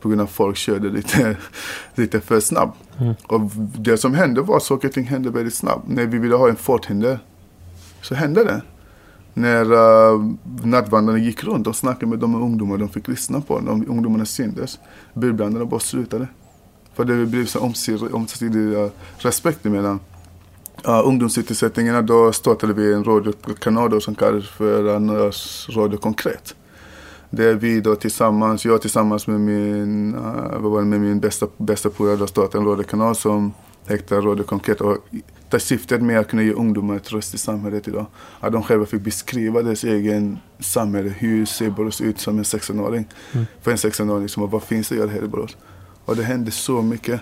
Speaker 4: på grund av att folk körde lite, lite för snabbt. Mm. Och det som hände var att saker och ting hände väldigt snabbt. När vi ville ha en farthinder så hände det. När uh, nattvandrarna gick runt och snackade med de ungdomar de fick lyssna på. De ungdomarna syntes. Bilbränderna bara slutade. För det blev så ömsesidig, ömsesidig respekt emellan. Uh, ungdomssysselsättningarna då startade vi en radiokanal då som kallades för Annas Radio Konkret. Där vi då tillsammans, jag tillsammans med min, uh, var med min bästa, bästa polare startade en radiokanal som hette Radio Konkret. Och där syftet med att kunna ge ungdomar ett röst i samhället idag. Att de själva fick beskriva deras egen samhälle. Hur ser Borås ut som en 16-åring? Mm. För en 16-åring, liksom, vad finns det att göra här i Borås? Och det hände så mycket.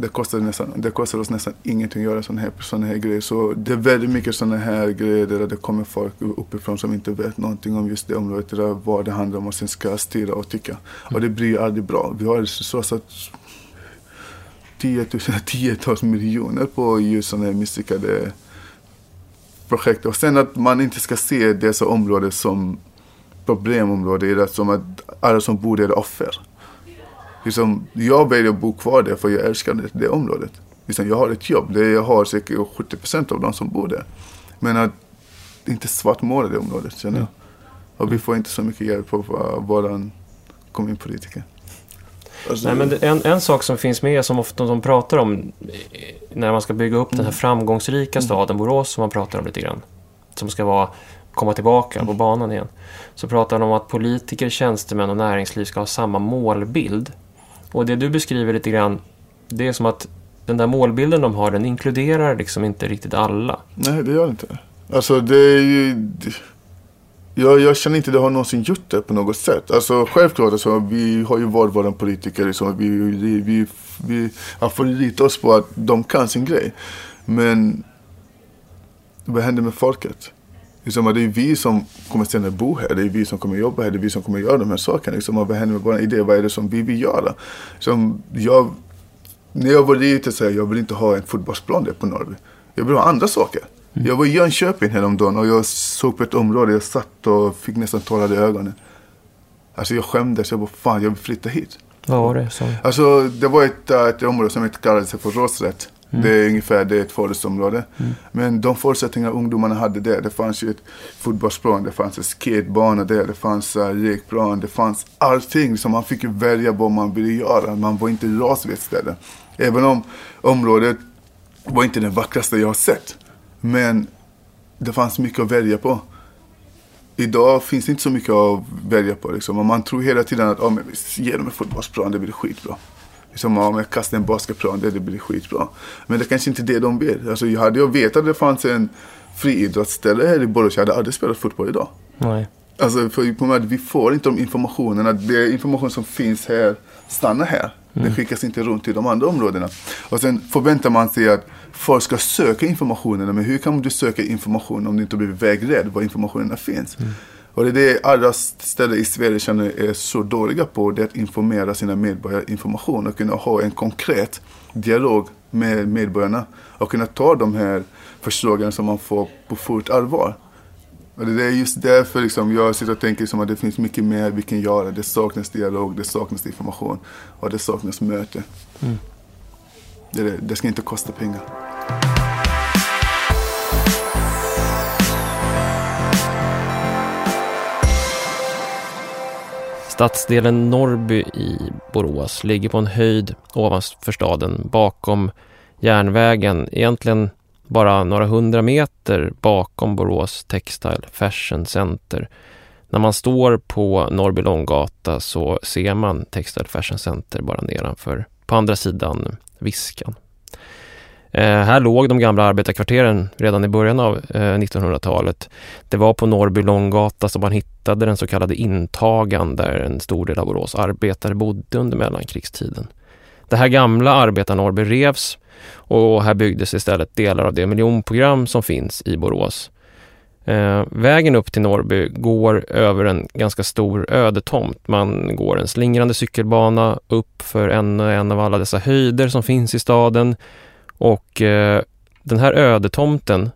Speaker 4: Det kostar, nästan, det kostar oss nästan ingenting att göra sådana här, såna här grejer. Så det är väldigt mycket sådana här grejer där det kommer folk uppifrån som inte vet någonting om just det området. Där vad det handlar om och sen ska styra och tycka. Mm. Och det blir aldrig bra. Vi har så, att tiotals miljoner på just sådana här misslyckade projekt. Och sen att man inte ska se dessa områden som problemområden, som att alla som bor där är offer. Liksom, jag väljer att bo kvar där för jag älskar det, det området. Liksom, jag har ett jobb, det jag har säkert 70 procent av de som bor där. Men att inte svartmåla det området känner jag. Och vi får inte så mycket hjälp av våran kommunpolitiker.
Speaker 1: Alltså, Nej, men en, en sak som finns med som ofta de pratar om när man ska bygga upp mm. den här mm. framgångsrika mm. staden Borås som man pratar om lite grann. Som ska vara, komma tillbaka mm. på banan igen. Så pratar de om att politiker, tjänstemän och näringsliv ska ha samma målbild. Och det du beskriver lite grann, det är som att den där målbilden de har, den inkluderar liksom inte riktigt alla.
Speaker 4: Nej, det gör det inte. Alltså det är ju... Jag, jag känner inte att det har någonsin gjort det på något sätt. Alltså självklart, alltså, vi har ju varit våra politiker. Liksom, vi, vi, vi, vi får lita oss på att de kan sin grej. Men vad händer med folket? Liksom, det är vi som kommer senare bo här, det är vi som kommer jobba här, det är vi som kommer göra de här sakerna. Liksom, vad händer med våra idéer? Vad är det som vi vill göra? Som jag, när jag var liten så jag vill inte ha en fotbollsplan där på Norrby. Jag vill ha andra saker. Mm. Jag var i Jönköping häromdagen och jag såg på ett område, jag satt och fick nästan tårar i ögonen. Alltså jag skämdes, jag bara fan jag vill flytta hit.
Speaker 1: Vad var det? Så?
Speaker 4: Alltså det var ett, ett område som kallade sig för Råsrätt. Mm. Det är ungefär det är ett förortsområde. Mm. Men de förutsättningar ungdomarna hade där, det fanns ju ett fotbollsplan, det fanns en skatebana där, det fanns uh, lekplan, det fanns allting. Så man fick välja vad man ville göra. Man var inte ras vid ett ställe. Även om området var inte det vackraste jag har sett. Men det fanns mycket att välja på. Idag finns det inte så mycket att välja på. Liksom. Och man tror hela tiden att oh, men ge dem en fotbollsplan, det blir skitbra. Liksom, om jag kastar en basketplan, det, det blir skitbra. Men det är kanske inte är det de vill. Alltså, jag hade jag vetat att det fanns en friidrottsställe här i Borås, jag hade aldrig spelat fotboll idag.
Speaker 1: Nej.
Speaker 4: Alltså, för på att vi får inte de informationerna. Det information som finns här stannar här. Mm. Det skickas inte runt till de andra områdena. Och sen förväntar man sig att folk ska söka informationen. Men hur kan du söka information om du inte blir vägledd var informationen finns? Mm. Och det är det alla ställen i Sverige känner är så dåliga på. Det är att informera sina medborgare information och kunna ha en konkret dialog med medborgarna. Och kunna ta de här förslagen som man får på fullt allvar. Och det är just därför liksom jag sitter och tänker liksom att det finns mycket mer vi kan göra. Det saknas dialog, det saknas information och det saknas möte. Mm. Det, det ska inte kosta pengar.
Speaker 1: Stadsdelen Norrby i Borås ligger på en höjd ovanför staden bakom järnvägen, egentligen bara några hundra meter bakom Borås Textile Fashion Center. När man står på Norrby Långgata så ser man Textile Fashion Center bara nedanför, på andra sidan Viskan. Eh, här låg de gamla arbetarkvarteren redan i början av eh, 1900-talet. Det var på Norrby Långgata som man hittade den så kallade intagan där en stor del av Borås arbetare bodde under mellankrigstiden. Det här gamla arbetar-Norrby revs och här byggdes istället delar av det miljonprogram som finns i Borås. Eh, vägen upp till Norrby går över en ganska stor ödetomt. Man går en slingrande cykelbana upp för en och en av alla dessa höjder som finns i staden. Och eh, den här ödetomten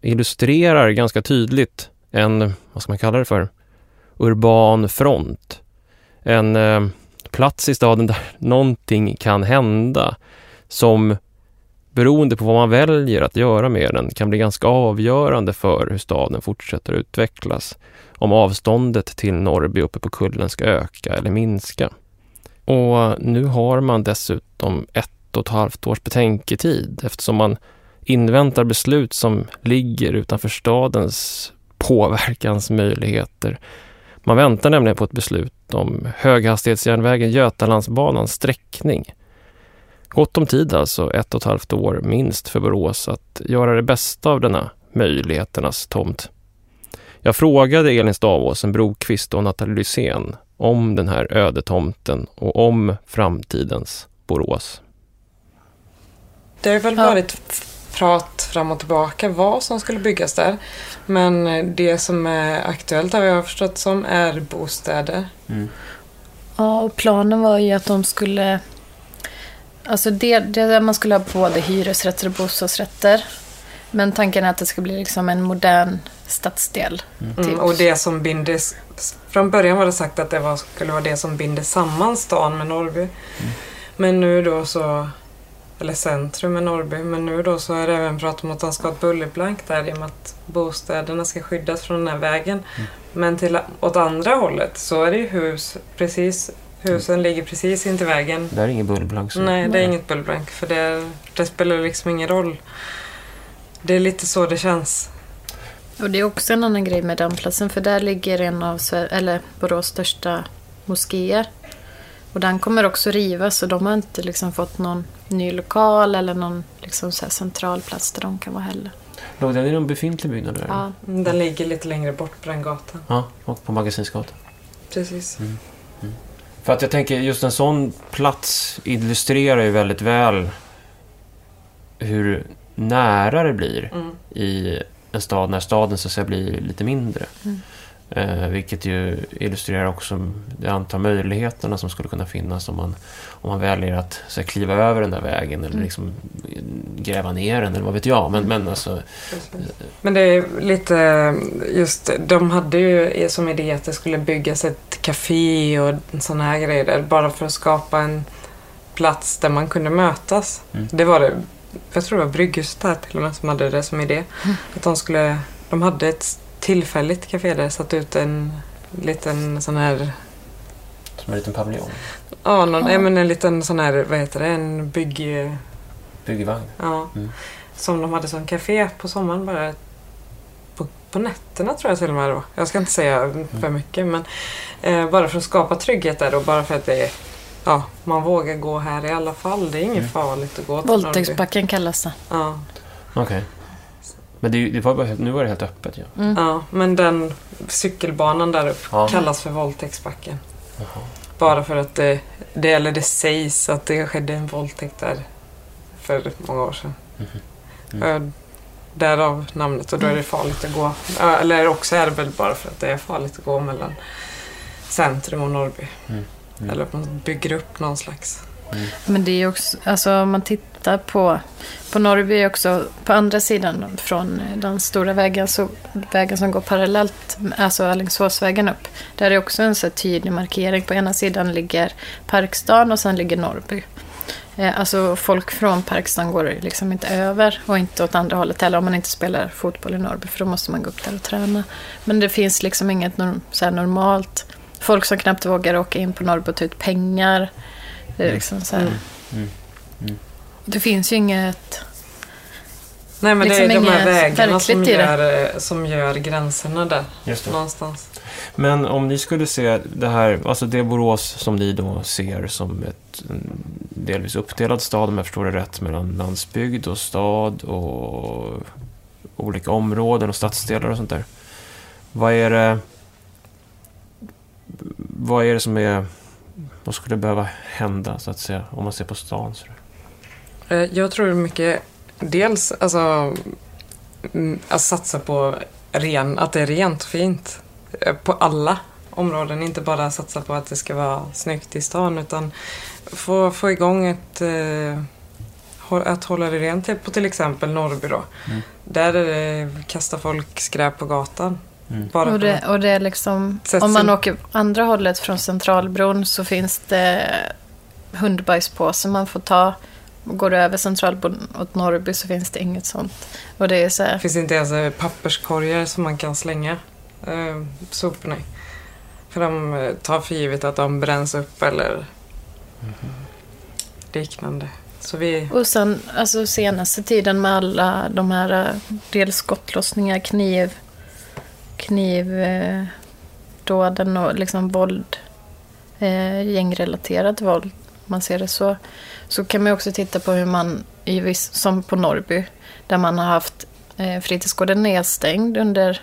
Speaker 1: illustrerar ganska tydligt en, vad ska man kalla det för, urban front. En eh, plats i staden där någonting kan hända som beroende på vad man väljer att göra med den kan bli ganska avgörande för hur staden fortsätter utvecklas. Om avståndet till Norrby uppe på kullen ska öka eller minska. Och nu har man dessutom ett ett och ett halvt års betänketid eftersom man inväntar beslut som ligger utanför stadens påverkansmöjligheter. Man väntar nämligen på ett beslut om höghastighetsjärnvägen Götalandsbanans sträckning. Gott om tid alltså, ett och ett halvt år minst för Borås att göra det bästa av denna möjligheternas tomt. Jag frågade Elin Stavåsen Brokvist och Nathalie Lysén om den här ödetomten och om framtidens Borås.
Speaker 3: Det har väl
Speaker 2: Ja.
Speaker 3: varit prat fram och tillbaka vad som skulle byggas där. Men det som är aktuellt har jag förstått som är bostäder.
Speaker 2: Ja, och planen var ju att de skulle... Alltså det, det där man skulle ha både hyresrätter och bostadsrätter. Men tanken är att det ska bli liksom en modern stadsdel. Typ.
Speaker 3: Mm, och det som binder... Från början var det sagt att det var, skulle vara det som binder samman stan med Norrby. Men nu då så... Eller centrum med Norrby. Men nu då så är det även prat om att de ska ha ett bullerplank där i och med att bostäderna ska skyddas från den här vägen. Men till, åt andra hållet så är det ju hus precis... Husen ligger precis intill vägen.
Speaker 1: Det är ingen bullblank. så-
Speaker 3: Nej, det är inget bullerplank för det, det spelar liksom ingen roll. Det är lite så det känns.
Speaker 2: Och det är också en annan grej med den platsen. För där ligger en av Sver- eller Borås största moskéer. Och den kommer också rivas och de har inte liksom fått någon ny lokal eller någon liksom så här central plats där de kan vara heller.
Speaker 1: Låg den i någon befintlig byggnad där?
Speaker 2: Ja.
Speaker 3: Den ligger lite längre bort på den gatan.
Speaker 1: ja och på Magasinsgatan.
Speaker 3: Precis.
Speaker 1: För att jag tänker just en sån plats illustrerar ju väldigt väl hur nära det blir
Speaker 3: Mm.
Speaker 1: i en stad när staden så att säga blir lite mindre.
Speaker 2: Mm.
Speaker 1: Eh, vilket ju illustrerar också det antal möjligheterna som skulle kunna finnas om man, om man väljer att så säga, kliva över den där vägen eller
Speaker 2: Mm.
Speaker 1: liksom gräva ner den eller vad vet jag. Men, men alltså,
Speaker 3: Precis. Men det är lite just, de hade ju som idé att det skulle byggas ett café och sådana här grejer bara för att skapa en plats där man kunde mötas.
Speaker 1: Mm.
Speaker 3: Det var det, jag tror det var Brygghus där till och med som hade det som idé. Att de skulle, de hade ett tillfälligt café där, satt ut en liten sån här
Speaker 1: som en liten paviljong.
Speaker 3: Ja, någon,
Speaker 2: Ja.
Speaker 3: men en liten sån här, vad heter det, en bygg...
Speaker 1: Byggvagn.
Speaker 3: Ja.
Speaker 1: Mm.
Speaker 3: Som de hade som café på sommaren bara. På, på nätterna tror jag till och med då. Jag ska inte säga för mycket men eh, bara för att skapa trygghet där och bara för att det är Ja, man vågar gå här i alla fall. Det är inget
Speaker 1: Mm.
Speaker 3: farligt att gå till Norrby.
Speaker 2: Våldtäktsbacken kallas det.
Speaker 3: Ja,
Speaker 1: Okej. Men det, det var bara, nu var det helt öppet ju.
Speaker 2: Mm.
Speaker 3: ja, men den cykelbanan där uppe
Speaker 1: Ja.
Speaker 3: kallas för våldtäktsbacken.
Speaker 1: Jaha.
Speaker 3: Bara för att det, det, eller det sägs att det skedde en våldtäkt där för många år sedan.
Speaker 1: Mhm.
Speaker 3: Eh, Därav namnet och då är det farligt att gå. Ja, Eller också är det väl bara för att det är farligt att gå mellan centrum och Norrby.
Speaker 1: Mm. Mm.
Speaker 3: Eller att man bygger upp någon slags... Mm.
Speaker 2: Men det är ju också, alltså om man tittar på, på Norrby också, på andra sidan från den stora vägen, så, vägen som går parallellt, alltså Alingsåsvägen upp. Där är också en så tydlig markering. På ena sidan ligger Parkstan och sen ligger Norrby. Eh, alltså folk från Parkstan går liksom inte över och inte åt andra hållet heller om man inte spelar fotboll i Norrby för då måste man gå upp där och träna. Men det finns liksom inget norm, så här normalt. Folk som knappt vågar åka in på Norrby och ta ut pengar. Det är liksom så här.
Speaker 3: Mm.
Speaker 1: Mm. Mm.
Speaker 2: Det finns ju inget...
Speaker 3: Nej men
Speaker 2: Liksom
Speaker 3: det är de här vägarna som gör, eh, som gör gränserna där.
Speaker 1: Just det.
Speaker 3: Någonstans.
Speaker 1: Men om ni skulle se det här, alltså det Borås som ni då ser som ett en delvis uppdelad stad, om jag förstår det rätt, mellan landsbygd och stad och olika områden och stadsdelar och sånt där. Vad är det, vad är det som är, vad skulle behöva hända så att säga, om man ser på stan? Så?
Speaker 3: Eh, Jag tror mycket, dels alltså, mm, att satsa på ren, att det är rent och fint. Eh, På alla områden, inte bara satsa på att det ska vara snyggt i stan utan få, få igång ett eh, att hålla det rent på till exempel Norrby då.
Speaker 1: Mm.
Speaker 3: Där är det, kastar folk skräp på gatan.
Speaker 1: Mm.
Speaker 3: Bara
Speaker 2: Och det, och det är liksom... Om man åker andra hållet från Centralbron så finns det hundbajspåse man får ta. Går du över Centralbron åt Norrby så finns det inget sånt. Och det är så här...
Speaker 3: finns inte ens eh, papperskorgar som man kan slänga eh, soporna i. För de eh, tar för givet att de bränns upp eller liknande. Så vi,
Speaker 2: Och sen alltså senaste tiden med alla de här eh, dels skottlossningar, kniv, knivdåden och liksom våld, eh, gängrelaterat våld, man ser det så. Så kan man också titta på hur man, i viss, som på Norrby, där man har haft eh, fritidsgården nedstängd under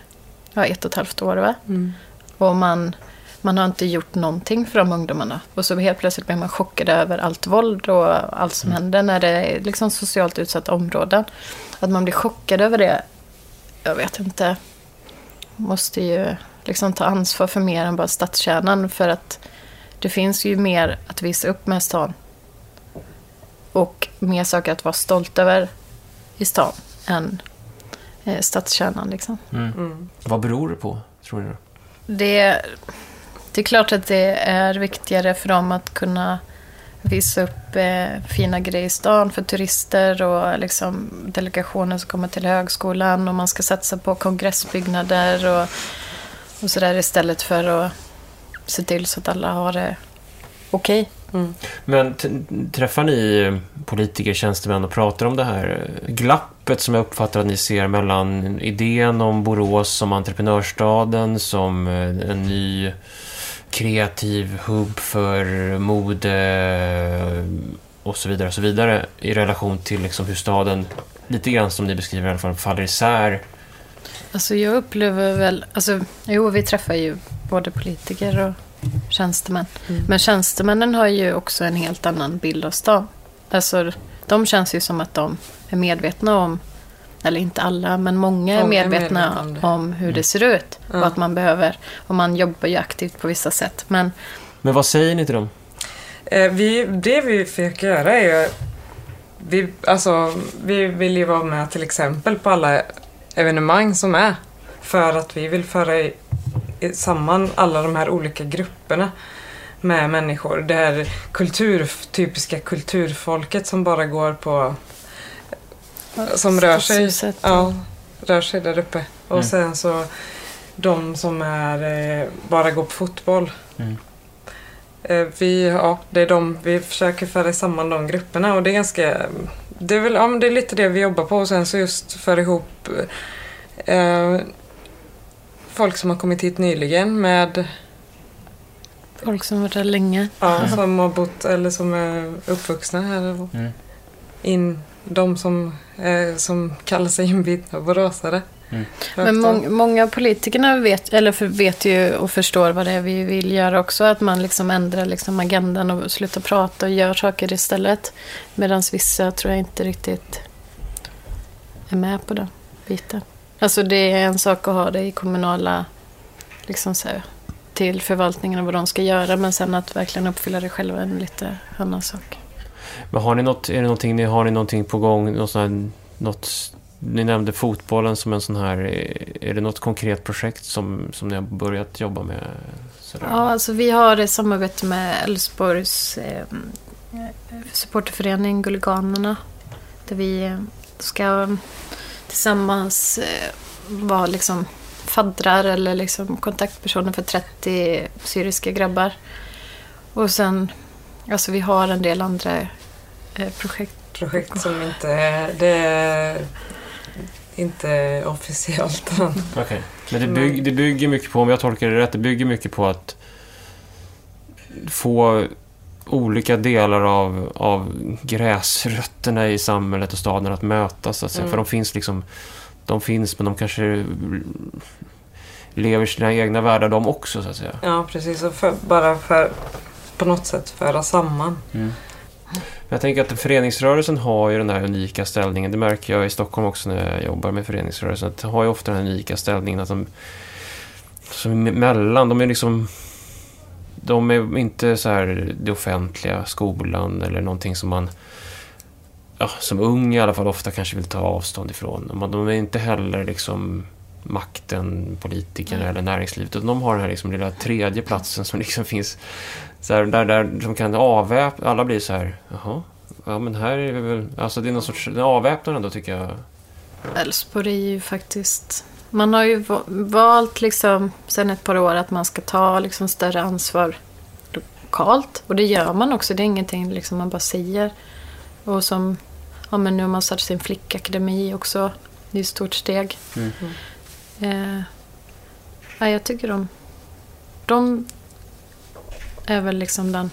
Speaker 2: ja, ett och ett halvt år. Va?
Speaker 3: mm.
Speaker 2: Och man, man har inte gjort någonting för de ungdomarna. Och så helt plötsligt blir man chockad över allt våld och allt som händer när det är liksom socialt utsatta områden. Att man blir chockad över det, jag vet inte. Måste ju liksom ta ansvar för mer än bara stadskärnan. För att det finns ju mer att visa upp med stan. Och mer saker att vara stolt över i stan än eh, stadskärnan. Liksom.
Speaker 1: Mm.
Speaker 3: Mm.
Speaker 1: Vad beror det på, tror då?
Speaker 2: Det, det är klart att det är viktigare för dem att kunna visa upp eh, fina grejer i stan för turister och liksom delegationer som kommer till högskolan och man ska satsa på kongressbyggnader och, och sådär istället för att se till så att alla har det okej.
Speaker 3: Mm.
Speaker 1: Men träffar ni politiker, tjänstemän och pratar om det här glappet som jag uppfattar att ni ser mellan idén om Borås som entreprenörsstaden, som eh, en ny kreativ hubb för mode och så vidare och så vidare i relation till liksom hur staden, lite grann som ni beskriver i alla fall, faller isär.
Speaker 2: Alltså jag upplever väl, alltså jo vi träffar ju både politiker och tjänstemän.
Speaker 3: Mm.
Speaker 2: Men tjänstemännen har ju också en helt annan bild av stan. Alltså, de känns ju som att de är medvetna om, eller inte alla, men många är
Speaker 3: Många är
Speaker 2: medvetna
Speaker 3: medvetna om
Speaker 2: om hur det ser ut.
Speaker 3: Ja.
Speaker 2: Och att man behöver, och man jobbar ju aktivt på vissa sätt. Men
Speaker 1: Men vad säger ni till dem?
Speaker 3: Eh, vi, det vi försöker göra är ju... Vi, alltså, vi vill ju vara med till exempel på alla evenemang som är. För att vi vill föra i, i, samman alla de här olika grupperna med människor. Det här kultur, typiska kulturfolket som bara går på... Som rör sig. Ja, rör sig där uppe. Och
Speaker 1: Mm.
Speaker 3: sen så de som är, eh, bara går på fotboll.
Speaker 1: Mm.
Speaker 3: Eh, Vi, ja, det är de, vi försöker föra samman de grupperna och det är ganska... Det är, väl, ja, det är lite det vi jobbar på och sen så just föra ihop eh, folk som har kommit hit nyligen med
Speaker 2: folk som har varit där länge.
Speaker 3: ja, som har bott eller som är uppvuxna här.
Speaker 1: Mm.
Speaker 3: In, de som, eh, som kallar sig inbitna boråsare.
Speaker 1: Mm.
Speaker 2: Men mång, många av politikerna vet, eller för, vet ju och förstår vad det är vi vill göra också. Att man liksom ändrar liksom agendan och slutar prata och gör saker istället. Medan vissa tror jag inte riktigt är med på den biten. Alltså det är en sak att ha det i kommunala, liksom så här, till förvaltningen och vad de ska göra. Men sen att verkligen uppfylla det själva är en lite annan sak.
Speaker 1: Men har ni något, är det någonting, har ni någonting på gång? Något här, något, ni nämnde fotbollen som en sån här... Eh, är, det något konkret projekt som, som ni har börjat jobba med? Sådär?
Speaker 2: Ja, alltså vi har ett samarbete med Älvsborgs eh, supporterförening Gulliganerna. Där vi eh, ska tillsammans eh, vara liksom faddrar eller liksom kontaktpersoner för 30 syriska grabbar. Och sen, alltså vi har en del andra eh, projekt.
Speaker 3: Projekt som inte är, det är inte officiellt än.
Speaker 1: Okej. Men det, bygg, det bygger mycket på, om jag tolkar det rätt, det bygger mycket på att få olika delar av, av gräsrötterna i samhället och staden att mötas. Så att säga.
Speaker 3: Mm.
Speaker 1: För de finns liksom, de finns men de kanske lever sina egna världar de också så att säga.
Speaker 3: Ja, precis. Och för, bara för på något sätt föra samman.
Speaker 1: Jag tänker att föreningsrörelsen har ju den här unika ställningen. Det märker jag i Stockholm också när jag jobbar med föreningsrörelsen. Att de har ju ofta den här unika ställningen att de som är mellan, de är liksom de är inte så här det offentliga, skolan eller någonting som man ja, som ung i alla fall ofta kanske vill ta avstånd ifrån. De är inte heller liksom makten, politikerna eller näringslivet. Utan de har den här liksom lilla tredje platsen som liksom finns så här, där, där de kan avväpna. Alla blir så här, jaha, ja men här är vi väl, alltså det är någon sorts, den avväpnar ändå tycker jag.
Speaker 2: Älvsborg är ju faktiskt... Man har ju va- valt liksom sen ett par år att man ska ta liksom större ansvar lokalt. Och det gör man också. Det är ingenting liksom man bara säger. Och som, ja men nu har man startat sin flickakademi också. Det är ett stort steg.
Speaker 1: Mm.
Speaker 2: Eh, ja, jag tycker de, de är väl liksom den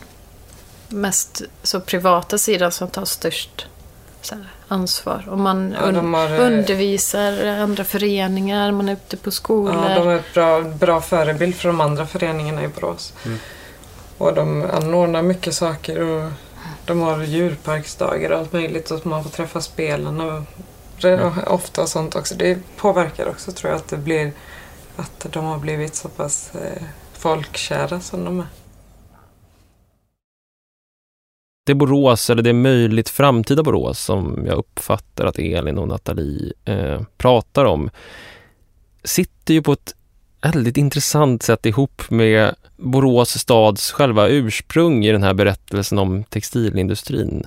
Speaker 2: mest så privata sidan som tar störst så här, ansvar. Och man
Speaker 3: Ja,
Speaker 2: un-
Speaker 3: har, eh,
Speaker 2: undervisar andra föreningar, man är ute på skolor.
Speaker 3: Ja, de är ett bra, bra förebild för de andra föreningarna i Borås.
Speaker 1: Mm.
Speaker 3: Och de anordnar mycket saker och de har djurparksdagar och allt möjligt och man får träffa spelarna och re- ofta och sånt också. Det påverkar också tror jag att det blir att de har blivit så pass eh, folkkära som de är
Speaker 1: det Borås, eller det möjligt framtida Borås som jag uppfattar att Elin och Nathalie eh, pratar om, sitter ju på ett väldigt intressant sätt ihop med Borås stads själva ursprung i den här berättelsen om textilindustrin.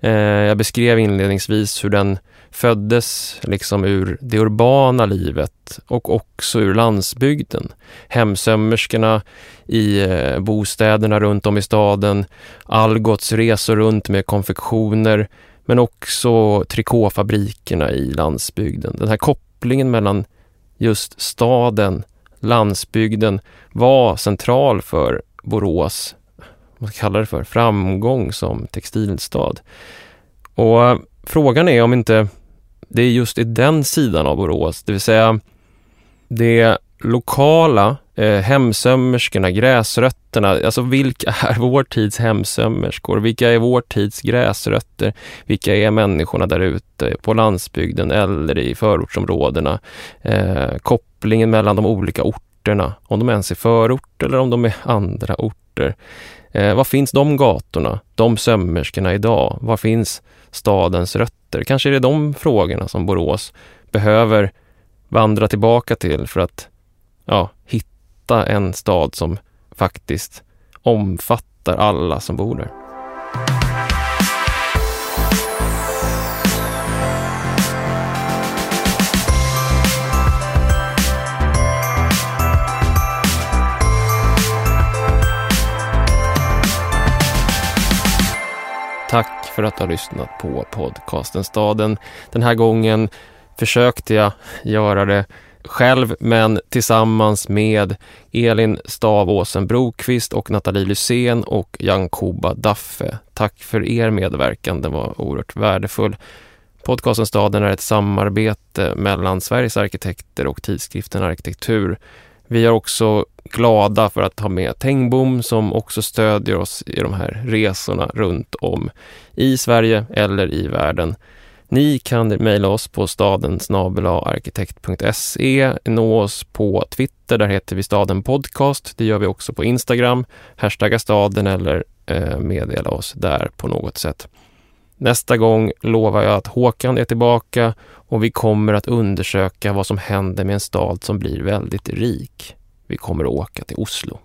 Speaker 1: Eh, jag beskrev inledningsvis hur den föddes liksom ur det urbana livet och också ur landsbygden. Hemsömmerskorna i eh, bostäderna runt om i staden, Algots resor runt med konfektioner, men också trikåfabrikerna i landsbygden. Den här kopplingen mellan just staden, landsbygden var central för Borås, vad man ska kalla det för, framgång som textilstad. Och eh, frågan är om inte det är just i den sidan av Borås, det vill säga det lokala, eh, hemsömmerskorna, gräsrötterna, alltså vilka är vår tids hemsömmerskor? Vilka är vår tids gräsrötter? Vilka är människorna där ute på landsbygden eller i förortsområdena? Eh, kopplingen mellan de olika orterna, om de ens är förort eller om de är andra orter. Eh, var finns de gatorna, de sömmerskorna idag? Var finns stadens rötter? Kanske är det de frågorna som Borås behöver vandra tillbaka till för att ja, hitta en stad som faktiskt omfattar alla som bor där. Tack för att du har lyssnat på podcasten Staden. Den här gången försökte jag göra det själv, men tillsammans med Elin Stavåsen Brokvist och Nathalie Lysén och Jankoba Daffe. Tack för er medverkan, den var oerhört värdefull. Podcasten Staden är ett samarbete mellan Sveriges arkitekter och tidskriften Arkitektur. Vi har också glada för att ha med Tengbom som också stödjer oss i de här resorna runt om i Sverige eller i världen. Ni kan mejla oss på staden arkitekt.se, nå oss på Twitter, där heter vi staden podcast. Det gör vi också på Instagram, hashtagga staden eller eh, meddela oss där på något sätt. Nästa gång lovar jag att Håkan är tillbaka och vi kommer att undersöka vad som händer med en stad som blir väldigt rik. Vi kommer att åka till Oslo.